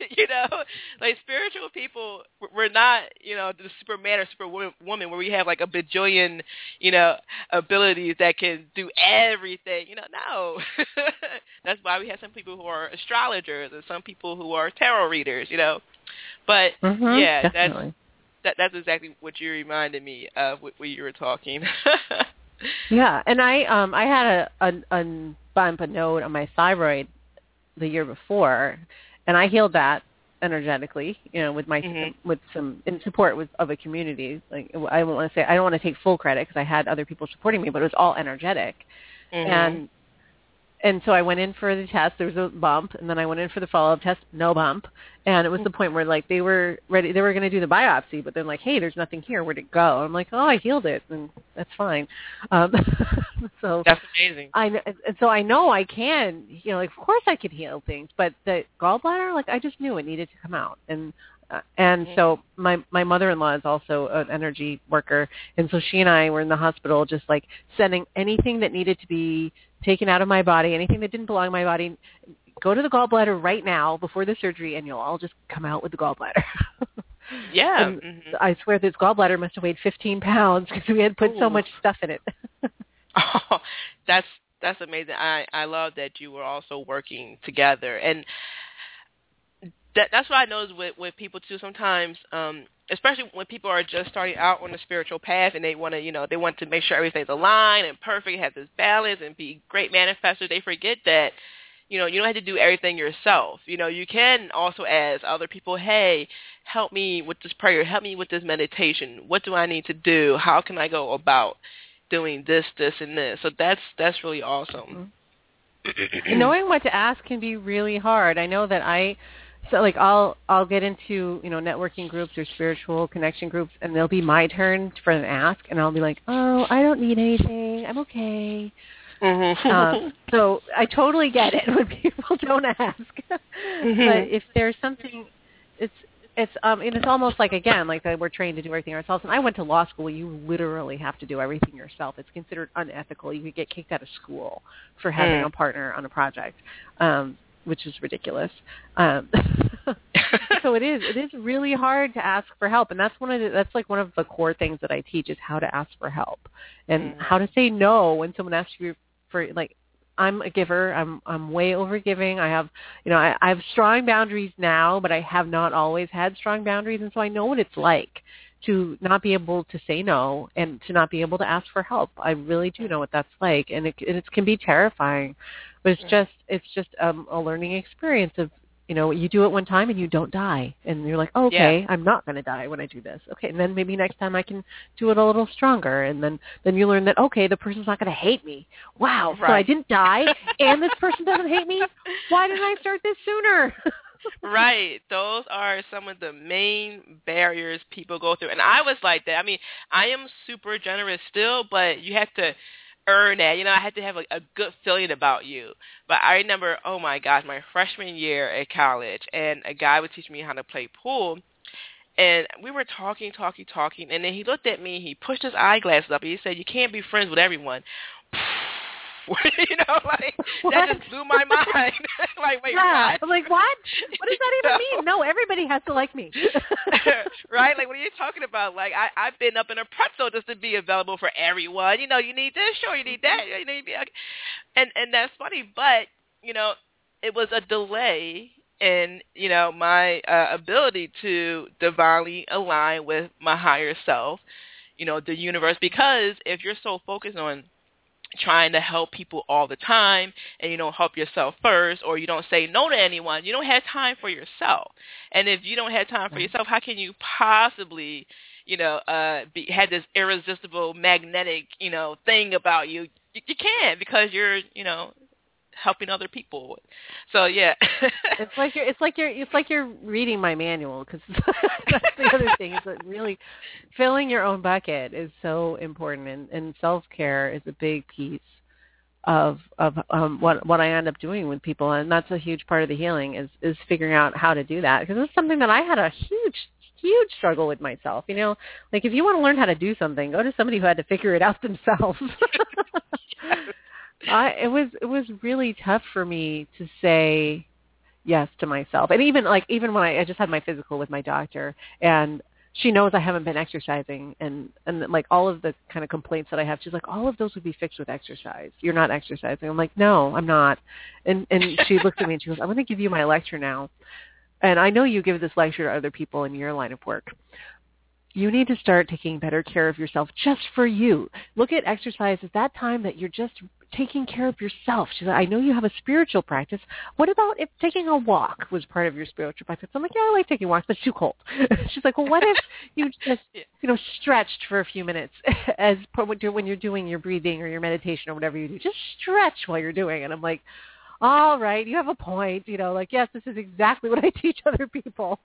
[SPEAKER 3] you know, like spiritual people, we're not, you know, the Superman or Superwoman where we have like a bajillion, you know, abilities that can do everything. You know, no. That's why we have some people who are astrologers and some people who are tarot readers. You know, but
[SPEAKER 1] Mhm,
[SPEAKER 3] yeah, that's that, that's exactly what you reminded me of when you were talking.
[SPEAKER 1] Yeah, and I um I had a a, a bump a node on my thyroid the year before, and I healed that energetically, you know, with my
[SPEAKER 3] Mhm.
[SPEAKER 1] with some in support with of a community. Like I don't want to say I don't want to take full credit because I had other people supporting me, but it was all energetic.
[SPEAKER 3] Mhm.
[SPEAKER 1] And and so I went in for the test. There was a bump, and then I went in for the follow-up test. No bump, and it was the point where like they were ready. They were going to do the biopsy, but then like, hey, there's nothing here. Where'd it go? I'm like, oh, I healed it, and that's fine. Um, [LAUGHS] so
[SPEAKER 3] that's amazing.
[SPEAKER 1] I and so I know I can. You know, like of course I could heal things, but the gallbladder, like I just knew it needed to come out, and uh, and
[SPEAKER 3] Mhm.
[SPEAKER 1] so my my mother-in-law is also an energy worker, and so she and I were in the hospital, just like sending anything that needed to be taken out of my body, anything that didn't belong in my body. Go to the gallbladder right now before the surgery, and you'll all just come out with the gallbladder. [LAUGHS]
[SPEAKER 3] Yeah. Mhm.
[SPEAKER 1] I swear this gallbladder must have weighed 15 pounds because we had put so much stuff in it. [LAUGHS]
[SPEAKER 3] Oh, that's that's amazing. I I love that you were also working together, and that that's what I notice with with people too. Sometimes, um, especially when people are just starting out on the spiritual path, and they want to, you know, they want to make sure everything's aligned and perfect, have this balance, and be great manifestors. They forget that. You know, you don't have to do everything yourself. You know, you can also ask other people, hey, help me with this prayer, help me with this meditation. What do I need to do? How can I go about doing this, this, and this. So that's that's really awesome.
[SPEAKER 1] And knowing what to ask can be really hard. I know that I so like I'll I'll get into you know networking groups or spiritual connection groups, and there'll be my turn for an ask, and I'll be like, oh, I don't need anything, I'm okay.
[SPEAKER 3] Mm-hmm.
[SPEAKER 1] um, [LAUGHS] so I totally get it when people don't ask.
[SPEAKER 3] Mm-hmm.
[SPEAKER 1] But if there's something, it's it's um and it's almost like again like that we're trained to do everything ourselves. And I went to law school. You literally have to do everything yourself. It's considered unethical. You could get kicked out of school for having
[SPEAKER 3] Mm.
[SPEAKER 1] a partner on a project, um, which is ridiculous. Um, [LAUGHS] so it is it is really hard to ask for help, and that's one of the, that's like one of the core things that I teach is how to ask for help and
[SPEAKER 3] Mm.
[SPEAKER 1] how to say no when someone asks you for like I'm a giver. I'm I'm way over giving. I have you know, I, I have strong boundaries now, but I have not always had strong boundaries and so I know what it's like to not be able to say no and to not be able to ask for help. I really do know what that's like and it and it can be terrifying. But it's just it's just um a learning experience of you know, you do it one time and you don't die. And you're like, oh, okay, I'm not going to die when I do this. Okay, and then maybe next time I can do it a little stronger. And then, then you learn that, okay, the person's not going to hate me. Wow, so I didn't die [LAUGHS] and this person doesn't hate me? Why didn't I start this sooner? [LAUGHS]
[SPEAKER 3] right. Those are some of the main barriers people go through. And I was like that. I mean, I am super generous still, but you have to earn that. You know, I had to have a, good feeling about you. But I remember, oh my gosh, my freshman year at college, and a guy would teach me how to play pool. And we were talking, talking, talking, and then he looked at me. He pushed his eyeglasses up, and he said, "You can't be friends with everyone." [LAUGHS] you know, like [LAUGHS]
[SPEAKER 1] What?
[SPEAKER 3] that just blew my mind. [LAUGHS] like, wait,
[SPEAKER 1] yeah.
[SPEAKER 3] what?
[SPEAKER 1] I'm like, what? What does that even
[SPEAKER 3] No.
[SPEAKER 1] mean? No, everybody has to like me.
[SPEAKER 3] right? Like, what are you talking about? Like, I I've been up in a pretzel just to be available for everyone. You know, you need this, sure, you need that, you need, and and that's funny. But you know, it was a delay in you know my uh, ability to divinely align with my higher self. You know, the universe. Because if you're so focused on trying to help people all the time and you don't help yourself first or you don't say no to anyone, you don't have time for yourself. And if you don't have time for yourself, how can you possibly, you know, uh be have this irresistible magnetic, you know, thing about you? You, you can't because you're, you know, helping other people. So yeah.
[SPEAKER 1] it's like you're it's like you're it's like you're reading my manual because [LAUGHS] that's the other thing is that really filling your own bucket is so important and, and self care is a big piece of of um what what I end up doing with people and that's a huge part of the healing is is figuring out how to do that because it's something that I had a huge huge struggle with myself you know like if you want to learn how to do something go to somebody who had to figure it out themselves [LAUGHS] [LAUGHS] I it was it was really tough for me to say yes to myself. And even like even when I, I just had my physical with my doctor and she knows I haven't been exercising and and like all of the kind of complaints that I have, she's like, all of those would be fixed with exercise. You're not exercising. I'm like, no, I'm not. And and she looks at me and she goes, I'm going to give you my lecture now. And I know you give this lecture to other people in your line of work. You need to start taking better care of yourself just for you. Look at exercise as that time that you're just taking care of yourself. She's like, I know you have a spiritual practice. What about if taking a walk was part of your spiritual practice? I'm like, yeah, I like taking walks, but it's too cold. [LAUGHS] She's like, well, what if you just, you know, stretched for a few minutes [LAUGHS] as when you're doing your breathing or your meditation or whatever you do? Just stretch while you're doing it. I'm like, all right, you have a point. You know, like, yes, this is exactly what I [LAUGHS] teach other people.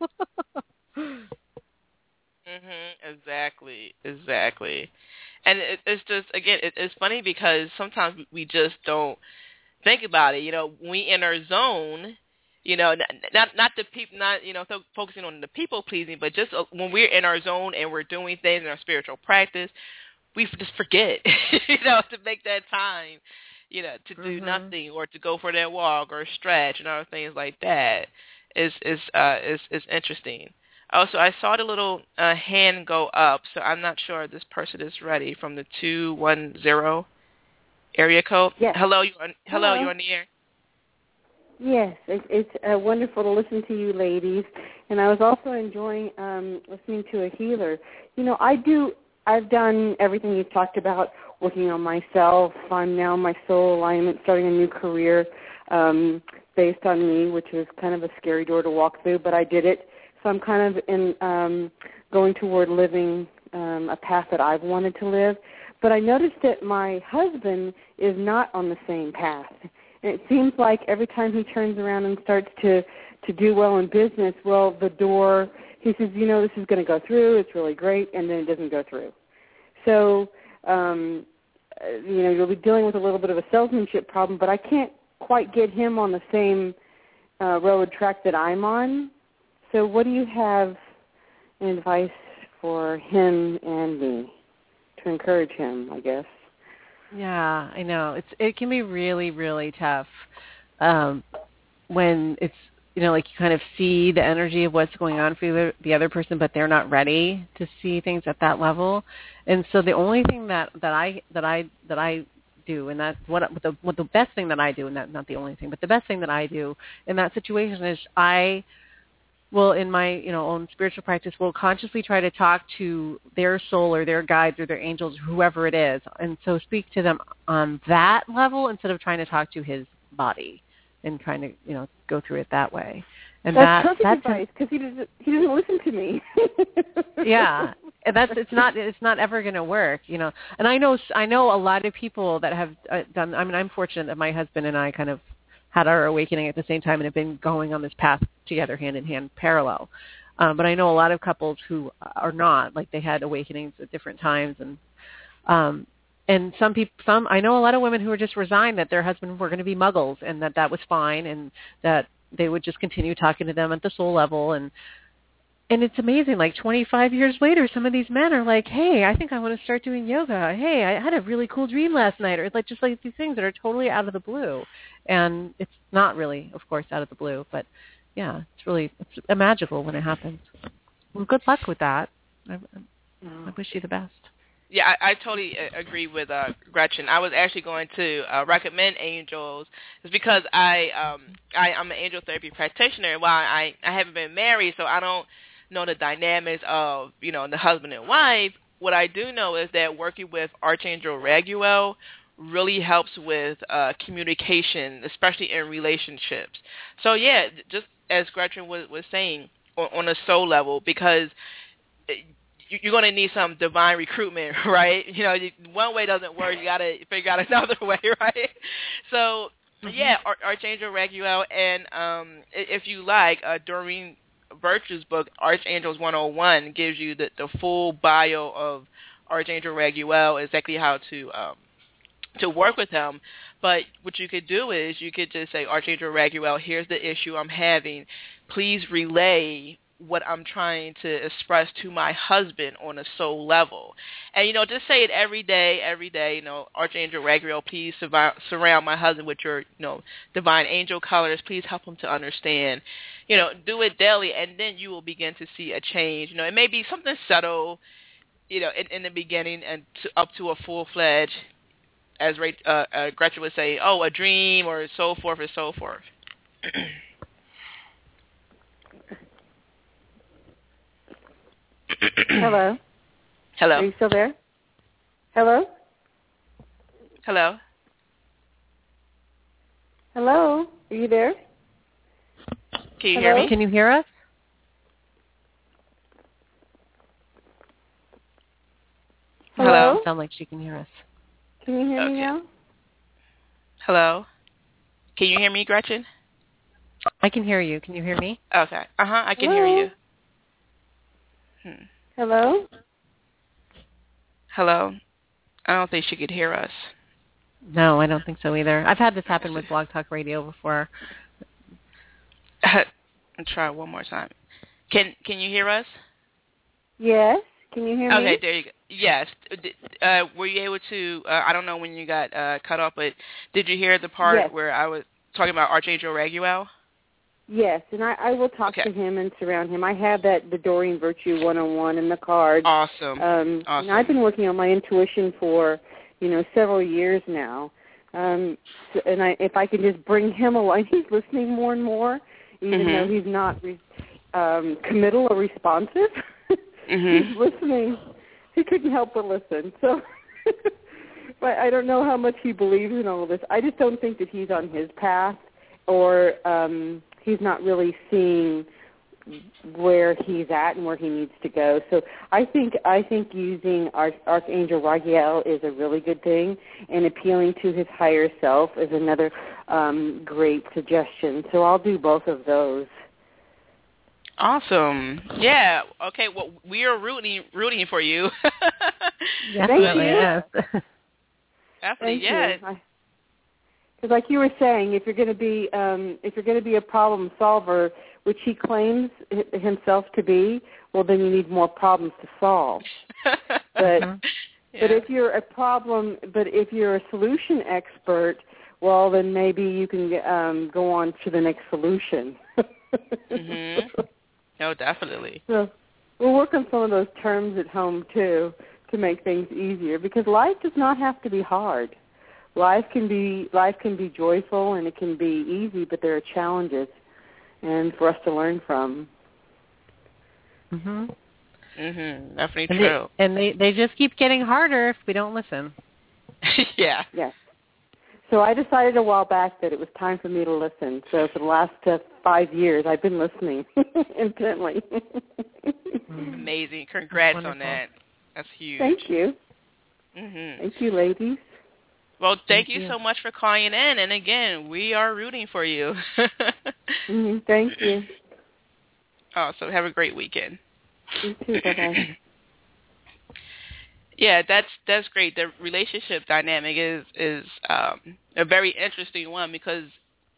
[SPEAKER 3] Mhm. Exactly. Exactly. And it, it's just again, it, it's funny because sometimes we just don't think about it. You know, we in our zone. You know, not not, not the people, not you know, so focusing on the people pleasing, but just uh, when we're in our zone and we're doing things in our spiritual practice, we just forget, [LAUGHS] you know, to make that time, you know, to do
[SPEAKER 1] Mhm.
[SPEAKER 3] nothing or to go for that walk or stretch and other things like that. Is is uh is is interesting. Also, I saw the little uh, hand go up, so I'm not sure if this person is ready from the two one zero area code.
[SPEAKER 4] Yes.
[SPEAKER 3] Hello, you on, hello,
[SPEAKER 4] Hello.
[SPEAKER 3] you're on the air.
[SPEAKER 4] Yes, it, it's uh, wonderful to listen to you ladies, and I was also enjoying um, listening to a healer. You know, I do. I've done everything you've talked about, working on myself. I'm now my soul alignment, starting a new career um, based on me, which was kind of a scary door to walk through, but I did it. So I'm kind of in um, going toward living um, a path that I've wanted to live. But I noticed that my husband is not on the same path. And it seems like every time he turns around and starts to to do well in business, well, the door, he says, you know, this is going to go through. It's really great, and then it doesn't go through. So, um, uh, you know, you'll be dealing with a little bit of a salesmanship problem, but I can't quite get him on the same uh, road track that I'm on. So, what do you have in advice for him and me to encourage him? I guess.
[SPEAKER 1] Yeah, I know. It's it can be really really tough um when it's you know like you kind of see the energy of what's going on for the, the other person but they're not ready to see things at that level. And so the only thing that that I that I that I do and that's what the what the best thing that I do and that not the only thing but the best thing that I do in that situation is I will in my you know own spiritual practice will consciously try to talk to their soul or their guides or their angels whoever it is and so speak to them on that level instead of trying to talk to his body and trying to you know go through it that way. And
[SPEAKER 4] that's
[SPEAKER 1] that
[SPEAKER 4] perfect
[SPEAKER 1] that's
[SPEAKER 4] advice because he doesn't he doesn't listen to me. [LAUGHS]
[SPEAKER 1] yeah. And that's it's not it's not ever going to work you know. And i know i know a lot of people that have uh, done i mean i'm fortunate that my husband and i kind of had our awakening at the same time and have been going on this path together hand in hand parallel. Um but i know a lot of couples who are not like they had awakenings at different times and um and some people some i know a lot of women who are just resigned that their husband were going to be muggles and that that was fine and that they would just continue talking to them at the soul level and and it's amazing like 25 years later some of these men are like hey i think i want to start doing yoga. Hey i had a really cool dream last night. Or like just like these things that are totally out of the blue. And it's not really of course out of the blue but yeah it's really it's magical when it happens. Well good luck with that. I, I wish you the best.
[SPEAKER 3] Yeah, I, I totally uh, agree with uh, Gretchen. I was actually going to uh, recommend angels, is because I um I I'm an angel therapy practitioner. While I I haven't been married, so I don't know the dynamics of you know the husband and wife. What I do know is that working with Archangel Raguel really helps with uh, communication, especially in relationships. So yeah, just as Gretchen was, was saying on, on a soul level, because you- you're going to need some divine recruitment, [LAUGHS] right? You know, you, one way doesn't work. You got to figure out [LAUGHS] another way, [LAUGHS] right? So, yeah, Archangel Raguel, and um, if you like, uh, Doreen Virtue's book, Archangels 101, gives you the, the full bio of Archangel Raguel, exactly how to um, to work with him. But what you could do is you could just say, Archangel Raguel, here's the issue I'm having. Please relay what I'm trying to express to my husband on a soul level. And, you know, just say it every day, every day, you know, Archangel Raguel, please surround my husband with your, you know, divine angel colors. Please help him to understand. You know, do it daily, and then you will begin to see a change. You know, it may be something subtle, you know, in, in the beginning and to, up to a full-fledged, as Ray, uh, uh, Gretchen would say, oh, a dream or so forth and so forth. [CLEARS THROAT]
[SPEAKER 4] Hello.
[SPEAKER 3] Hello.
[SPEAKER 4] Are you still there? Hello.
[SPEAKER 3] Hello.
[SPEAKER 4] Hello. Are you there?
[SPEAKER 3] Can you
[SPEAKER 4] Hello?
[SPEAKER 3] hear me?
[SPEAKER 1] can you hear us
[SPEAKER 3] Hello?
[SPEAKER 1] Doesn't sound like she can hear us
[SPEAKER 4] Can you hear me now?
[SPEAKER 3] Hello. Can you hear me, Gretchen?
[SPEAKER 1] i can hear you can you hear me
[SPEAKER 3] Okay. Uh huh. I can hear you. Hmm.
[SPEAKER 4] Hello.
[SPEAKER 3] Hello. I don't think she could hear us.
[SPEAKER 1] no i don't think so either i've had this happen with blog talk radio before [LAUGHS]
[SPEAKER 3] I'll try one more time. Can Can you hear us?
[SPEAKER 4] Yes. Can you hear me?
[SPEAKER 3] Okay, there you go. Yes. Uh, were you able to? Uh, I don't know when you got uh, cut off, but did you hear the part
[SPEAKER 4] Yes.
[SPEAKER 3] where I was talking about Archangel Raguel?
[SPEAKER 4] Yes, and I, I will talk
[SPEAKER 3] Okay.
[SPEAKER 4] to him and surround him. I have that the Doreen Virtue 101 in the card.
[SPEAKER 3] Awesome.
[SPEAKER 4] Um,
[SPEAKER 3] Awesome.
[SPEAKER 4] and I've been working on my intuition for, you know, several years now. Um, so, and I, if I can just bring him along, [LAUGHS] he's listening more and more, even
[SPEAKER 3] Mhm.
[SPEAKER 4] though he's not re- um, committal or responsive. [LAUGHS]
[SPEAKER 3] Mhm.
[SPEAKER 4] he's listening. He couldn't help but listen. So, [LAUGHS] but I don't know how much he believes in all of this. I just don't think that he's on his path, or um, he's not really seeing where he's at and where he needs to go. So I think I think using Arch- Archangel Raguel is a really good thing, and appealing to his higher self is another um, great suggestion. So I'll do both of those.
[SPEAKER 3] Awesome. Yeah. Okay. Well, we are rooting rooting for you.
[SPEAKER 1] Definitely. Yes. [LAUGHS]
[SPEAKER 3] Definitely.
[SPEAKER 4] Thank
[SPEAKER 3] yeah. [LAUGHS]
[SPEAKER 4] Because, like you were saying, if you're going to be um, if you're going to be a problem solver, which he claims h- himself to be, well, then you need more problems to solve. [LAUGHS] But
[SPEAKER 3] yeah.
[SPEAKER 4] but if you're a problem, but if you're a solution expert, well, then maybe you can um, go on to the next solution.
[SPEAKER 3] Mhm. no, definitely. [LAUGHS]
[SPEAKER 4] So we'll work on some of those terms at home too to make things easier because life does not have to be hard. Life can be life can be joyful and it can be easy, but there are challenges and for us to learn from.
[SPEAKER 1] Mhm.
[SPEAKER 3] Mhm. Definitely
[SPEAKER 1] And
[SPEAKER 3] true.
[SPEAKER 1] they, and they they just keep getting harder if we don't listen. [LAUGHS]
[SPEAKER 3] yeah.
[SPEAKER 4] Yes. So I decided a while back that it was time for me to listen. So for the last uh, five years, I've been listening [LAUGHS] intently.
[SPEAKER 3] Amazing. Congrats on that. That's huge.
[SPEAKER 4] Thank you.
[SPEAKER 3] Mhm.
[SPEAKER 4] Thank you, ladies.
[SPEAKER 3] Well, thank,
[SPEAKER 1] Thank
[SPEAKER 3] you
[SPEAKER 1] you.
[SPEAKER 3] so much for calling in, and again, we are rooting for you. [LAUGHS]
[SPEAKER 4] hmm Thank you.
[SPEAKER 3] Awesome. Have a great weekend.
[SPEAKER 4] You too. Bye-bye. [LAUGHS]
[SPEAKER 3] Yeah, that's that's great. The relationship dynamic is is um, a very interesting one because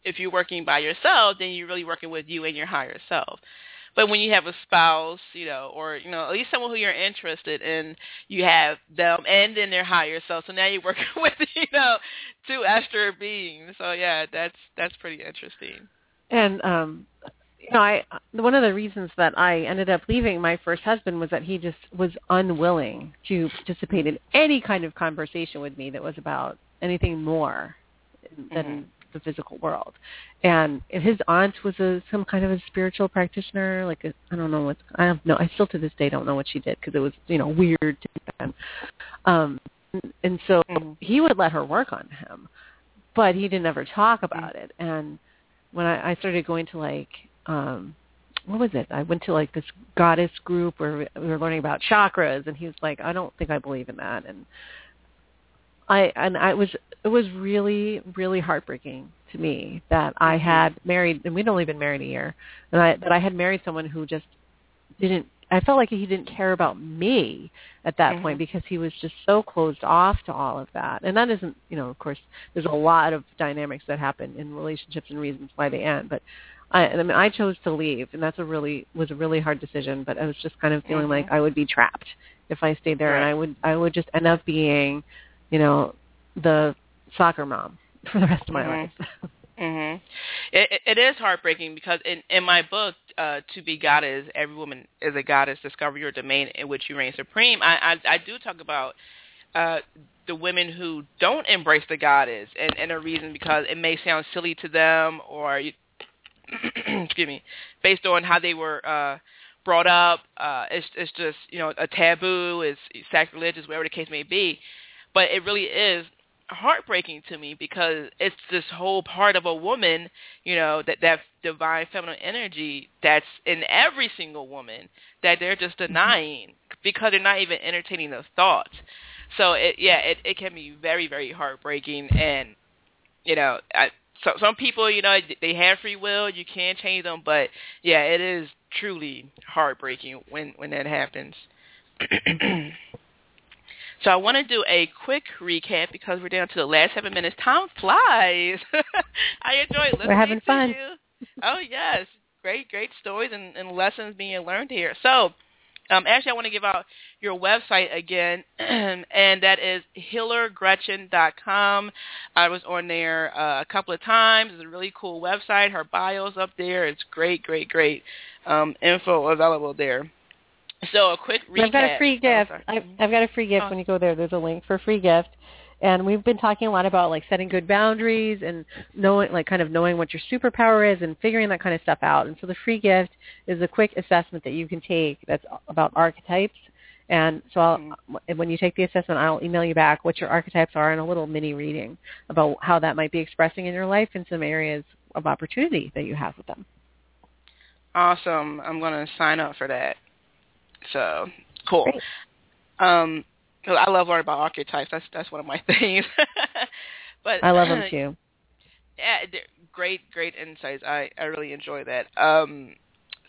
[SPEAKER 3] if you're working by yourself, then you're really working with you and your higher self. But when you have a spouse, you know, or you know, at least someone who you're interested in, you have them and then their higher self. So now you're [LAUGHS] working with you know two extra beings. So yeah, that's that's pretty interesting.
[SPEAKER 1] And um you know, I one of the reasons that I ended up leaving my first husband was that he just was unwilling to participate in any kind of conversation with me that was about anything more than
[SPEAKER 3] Mhm.
[SPEAKER 1] The physical world. And his aunt was a some kind of a spiritual practitioner, like I don't know what I don't know. I still to this day don't know what she did because it was you know weird to them. Um, and so he would let her work on him, but he didn't ever talk about it. And when I, I started going to like um what was it? I went to like this goddess group where we were learning about chakras and he was like, I don't think I believe in that and I and I was it was really, really heartbreaking to me that I had married and we'd only been married a year and I that I had married someone who just didn't I felt like he didn't care about me at that
[SPEAKER 3] Mhm.
[SPEAKER 1] point because he was just so closed off to all of that. And that isn't, you know, of course, there's a lot of dynamics that happen in relationships and reasons why they end. But I, I mean, I chose to leave, and that's a really was a really hard decision. But I was just kind of feeling
[SPEAKER 3] Mhm.
[SPEAKER 1] like I would be trapped if I stayed there, and I would I would just end up being, you know, the soccer mom [LAUGHS] for the rest of my
[SPEAKER 3] Mhm.
[SPEAKER 1] life. [LAUGHS]
[SPEAKER 3] Mhm. It, it- it is heartbreaking because in in my book, uh, "To Be Goddess," every woman is a goddess. Discover your domain in which you reign supreme. I I, I do talk about uh, the women who don't embrace the goddess, and and a reason because it may sound silly to them, or you, [CLEARS THROAT] excuse me, based on how they were uh, brought up. Uh, it's it's just you know a taboo, it's sacrilegious, whatever the case may be. But it really is heartbreaking to me because it's this whole part of a woman, you know, that that divine feminine energy that's in every single woman that they're just mm-hmm. denying because they're not even entertaining those thoughts. So it yeah, it it can be very very heartbreaking and you know, I so some people, you know, they have free will, you can change them, but yeah, it is truly heartbreaking when when that happens. [CLEARS THROAT] So I want to do a quick recap because we're down to the last seven minutes. Time flies. [LAUGHS] I enjoy listening We're
[SPEAKER 1] having
[SPEAKER 3] to
[SPEAKER 1] fun.
[SPEAKER 3] you. Oh yes, great, great stories and, and lessons being learned here. So, um, actually, I want to give out your website again, [CLEARS THROAT] and that is healergretchen.com. I was on there uh, a couple of times. It's a really cool website. Her bio's up there. It's great, great, great um, info available there. So a quick recap.
[SPEAKER 1] I've got a free
[SPEAKER 3] Oh,
[SPEAKER 1] gift.
[SPEAKER 3] sorry.
[SPEAKER 1] I've, I've got a free gift
[SPEAKER 3] Oh.
[SPEAKER 1] when you go there. There's a link for a free gift. And we've been talking a lot about like setting good boundaries and knowing like kind of knowing what your superpower is and figuring that kind of stuff out. And so the free gift is a quick assessment that you can take that's about archetypes. And so I'll,
[SPEAKER 3] Mm-hmm.
[SPEAKER 1] when you take the assessment, I'll email you back what your archetypes are and a little mini reading about how that might be expressing in your life and some areas of opportunity that you have with them.
[SPEAKER 3] Awesome. I'm going to sign up for that. So cool.
[SPEAKER 1] Great.
[SPEAKER 3] Um, I love learning about archetypes. That's that's one of my [LAUGHS] things. but
[SPEAKER 1] I love them too.
[SPEAKER 3] Yeah, great, great insights. I I really enjoy that. Um,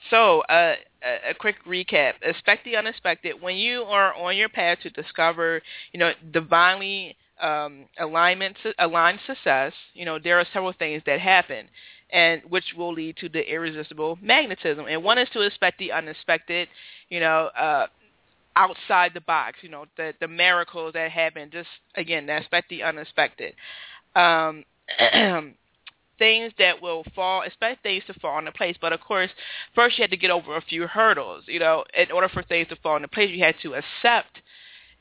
[SPEAKER 3] so uh, a, a quick recap. Expect the unexpected. When you are on your path to discover, you know, divinely um, alignment, aligned success, you know, there are several things that happen and which will lead to the irresistible magnetism. And one is to expect the unexpected, you know, uh, outside the box, you know, the the miracles that happen. Just again, expect the unexpected. Um, [CLEARS THROAT] things that will fall, expect things to fall into place. But of course, first you had to get over a few hurdles. You know, in order for things to fall into place, you had to accept,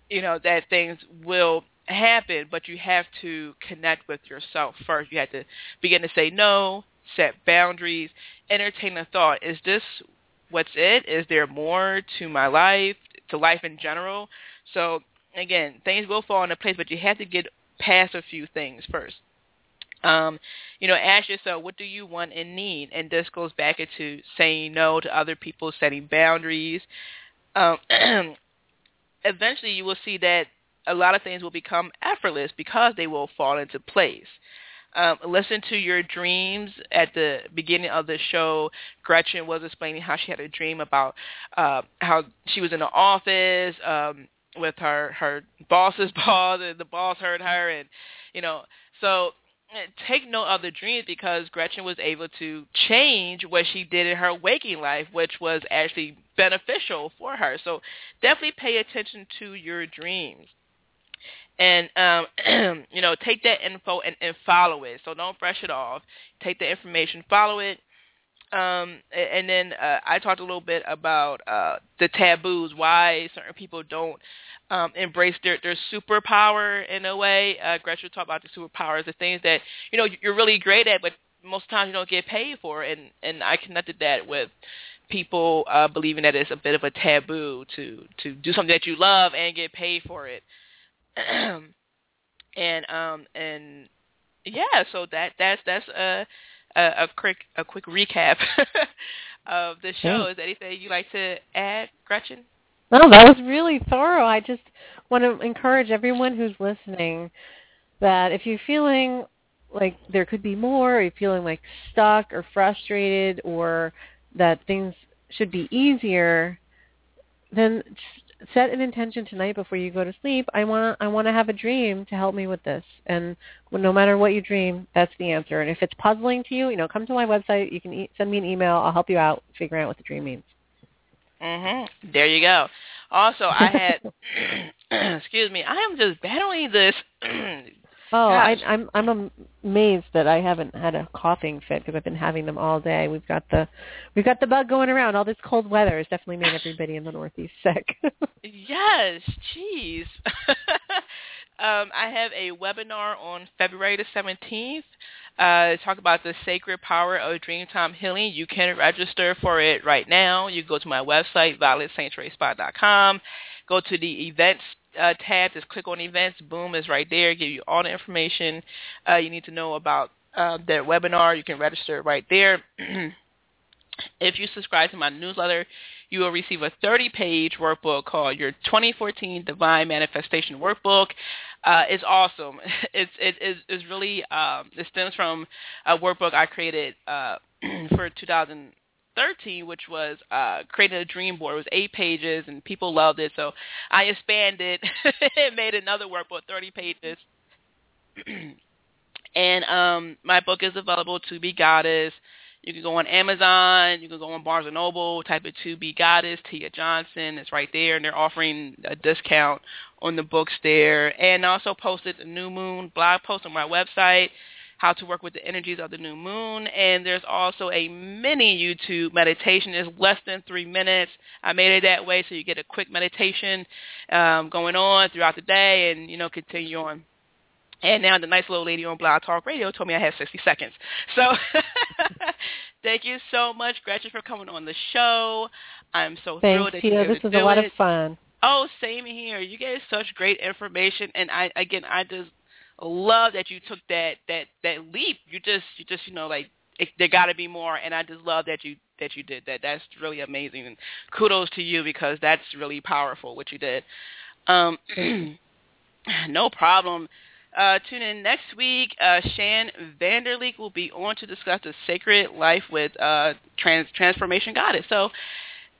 [SPEAKER 3] you know, that things will happen, but you have to connect with yourself first. You have to begin to say no, set boundaries, entertain the thought, is this what's it? Is there more to my life, to life in general? So again, things will fall into place, but you have to get past a few things first. Um, you know, ask yourself, what do you want and need? And this goes back into saying no to other people, setting boundaries. Um, [CLEARS THROAT] eventually, you will see that a lot of things will become effortless because they will fall into place. Um, listen to your dreams. At the beginning of the show, Gretchen was explaining how she had a dream about uh, how she was in the office um, with her her boss's [LAUGHS] boss, and the boss heard her, and you know, so eh, take note of the dreams because Gretchen was able to change what she did in her waking life, which was actually beneficial for her. So definitely pay attention to your dreams and um, [CLEARS THROAT] you know take that info and, and follow it. So don't brush it off. Take the information, follow it. Um, and then uh, I talked a little bit about uh, the taboos, why certain people don't um, embrace their, their superpower in a way. Uh, Gretchen talked about the superpowers, the things that you know you're really great at, but most times you don't get paid for. And and I connected that with people uh, believing that it's a bit of a taboo to to do something that you love and get paid for it. [CLEARS THROAT] and um and yeah, so that that's that's a a, a quick a quick recap [LAUGHS] of the show. Is there anything you like to add, Gretchen?
[SPEAKER 1] No, that was really thorough. I just want to encourage everyone who's listening that if you're feeling like there could be more, or you're feeling like stuck or frustrated, or that things should be easier, then set an intention tonight before you go to sleep. I want to I want to have a dream to help me with this. And no matter what you dream, that's the answer. And if it's puzzling to you, you know, come to my website. You can e- send me an email. I'll help you out figuring out what the dream means.
[SPEAKER 3] Mhm. There you go. Also, I had [COUGHS] excuse me. I am just battling this [CLEARS THROAT]
[SPEAKER 1] Oh, I, I'm I'm amazed that I haven't had a coughing fit because I've been having them all day. We've got the we've got the bug going around. All this cold weather has definitely made everybody in the Northeast sick. [LAUGHS]
[SPEAKER 3] yes, jeez. [LAUGHS] um, I have a webinar on February the 17th. Uh, talk about the sacred power of Dreamtime Healing. You can register for it right now. You go to my website, violetsanctuaryspa.com. Go to the events uh, tab. Just click on events. Boom is right there. Give you all the information uh, you need to know about uh, their webinar. You can register right there. [CLEARS THROAT] if you subscribe to my newsletter, you will receive a 30-page workbook called your 2014 Divine Manifestation Workbook. Uh, it's awesome. [LAUGHS] It's it is it's really um, it stems from a workbook I created uh, [CLEARS THROAT] for 2000 13, which was uh, creating a dream board. It was eight pages, and people loved it. So I expanded [LAUGHS] and made another workbook, 30 pages. [CLEARS THROAT] and um, my book is available to be goddess. You can go on Amazon. You can go on Barnes and Noble. Type it to be goddess. Tia Johnson. It's right there, and they're offering a discount on the books there. And also posted a new moon blog post on my website how to work with the energies of the new moon. And there's also a mini YouTube meditation. It's less than three minutes. I made it that way so you get a quick meditation um, going on throughout the day and, you know, continue on. And now the nice little lady on Blog Talk Radio told me I had 60 seconds. So [LAUGHS] thank you so much, Gretchen, for coming on the show. I'm so
[SPEAKER 1] Thanks,
[SPEAKER 3] thrilled that
[SPEAKER 1] Tia.
[SPEAKER 3] you
[SPEAKER 1] This was a lot
[SPEAKER 3] it.
[SPEAKER 1] of fun.
[SPEAKER 3] Oh, same here. You gave such great information, and I again, I just love that you took that that that leap. You just you just you know like it, there got to be more, and I just love that you that you did that. That's really amazing, and kudos to you because that's really powerful what you did. Um, [CLEARS THROAT] no problem. Uh, tune in next week. Uh, Shan Vanderleek will be on to discuss the sacred life with uh, trans- Transformation Goddess. So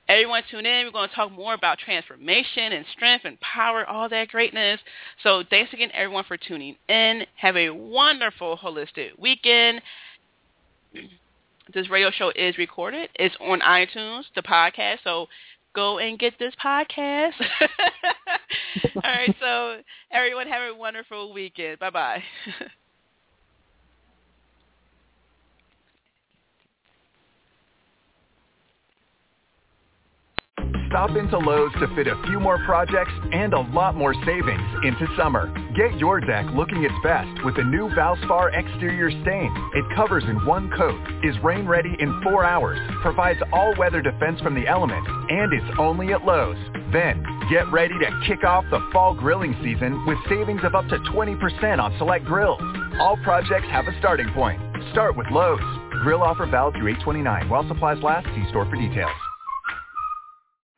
[SPEAKER 3] everyone tune in. We're going to talk more about transformation and strength and power, all that greatness. So thanks again, everyone, for tuning in. Have a wonderful holistic weekend. This radio show is recorded. It's on iTunes, the podcast. So go and get this podcast. [LAUGHS] All right, so everyone have a wonderful weekend. Bye-bye. [LAUGHS]
[SPEAKER 5] Stop into Lowe's to fit a few more projects and a lot more savings into summer. Get your deck looking its best with the new Valspar exterior stain. It covers in one coat, is rain ready in four hours, provides all-weather defense from the elements, and it's only at Lowe's. Then, get ready to kick off the fall grilling season with savings of up to 20% on select grills. All projects have a starting point. Start with Lowe's. Grill offer valid through 829 while supplies last. See store for details.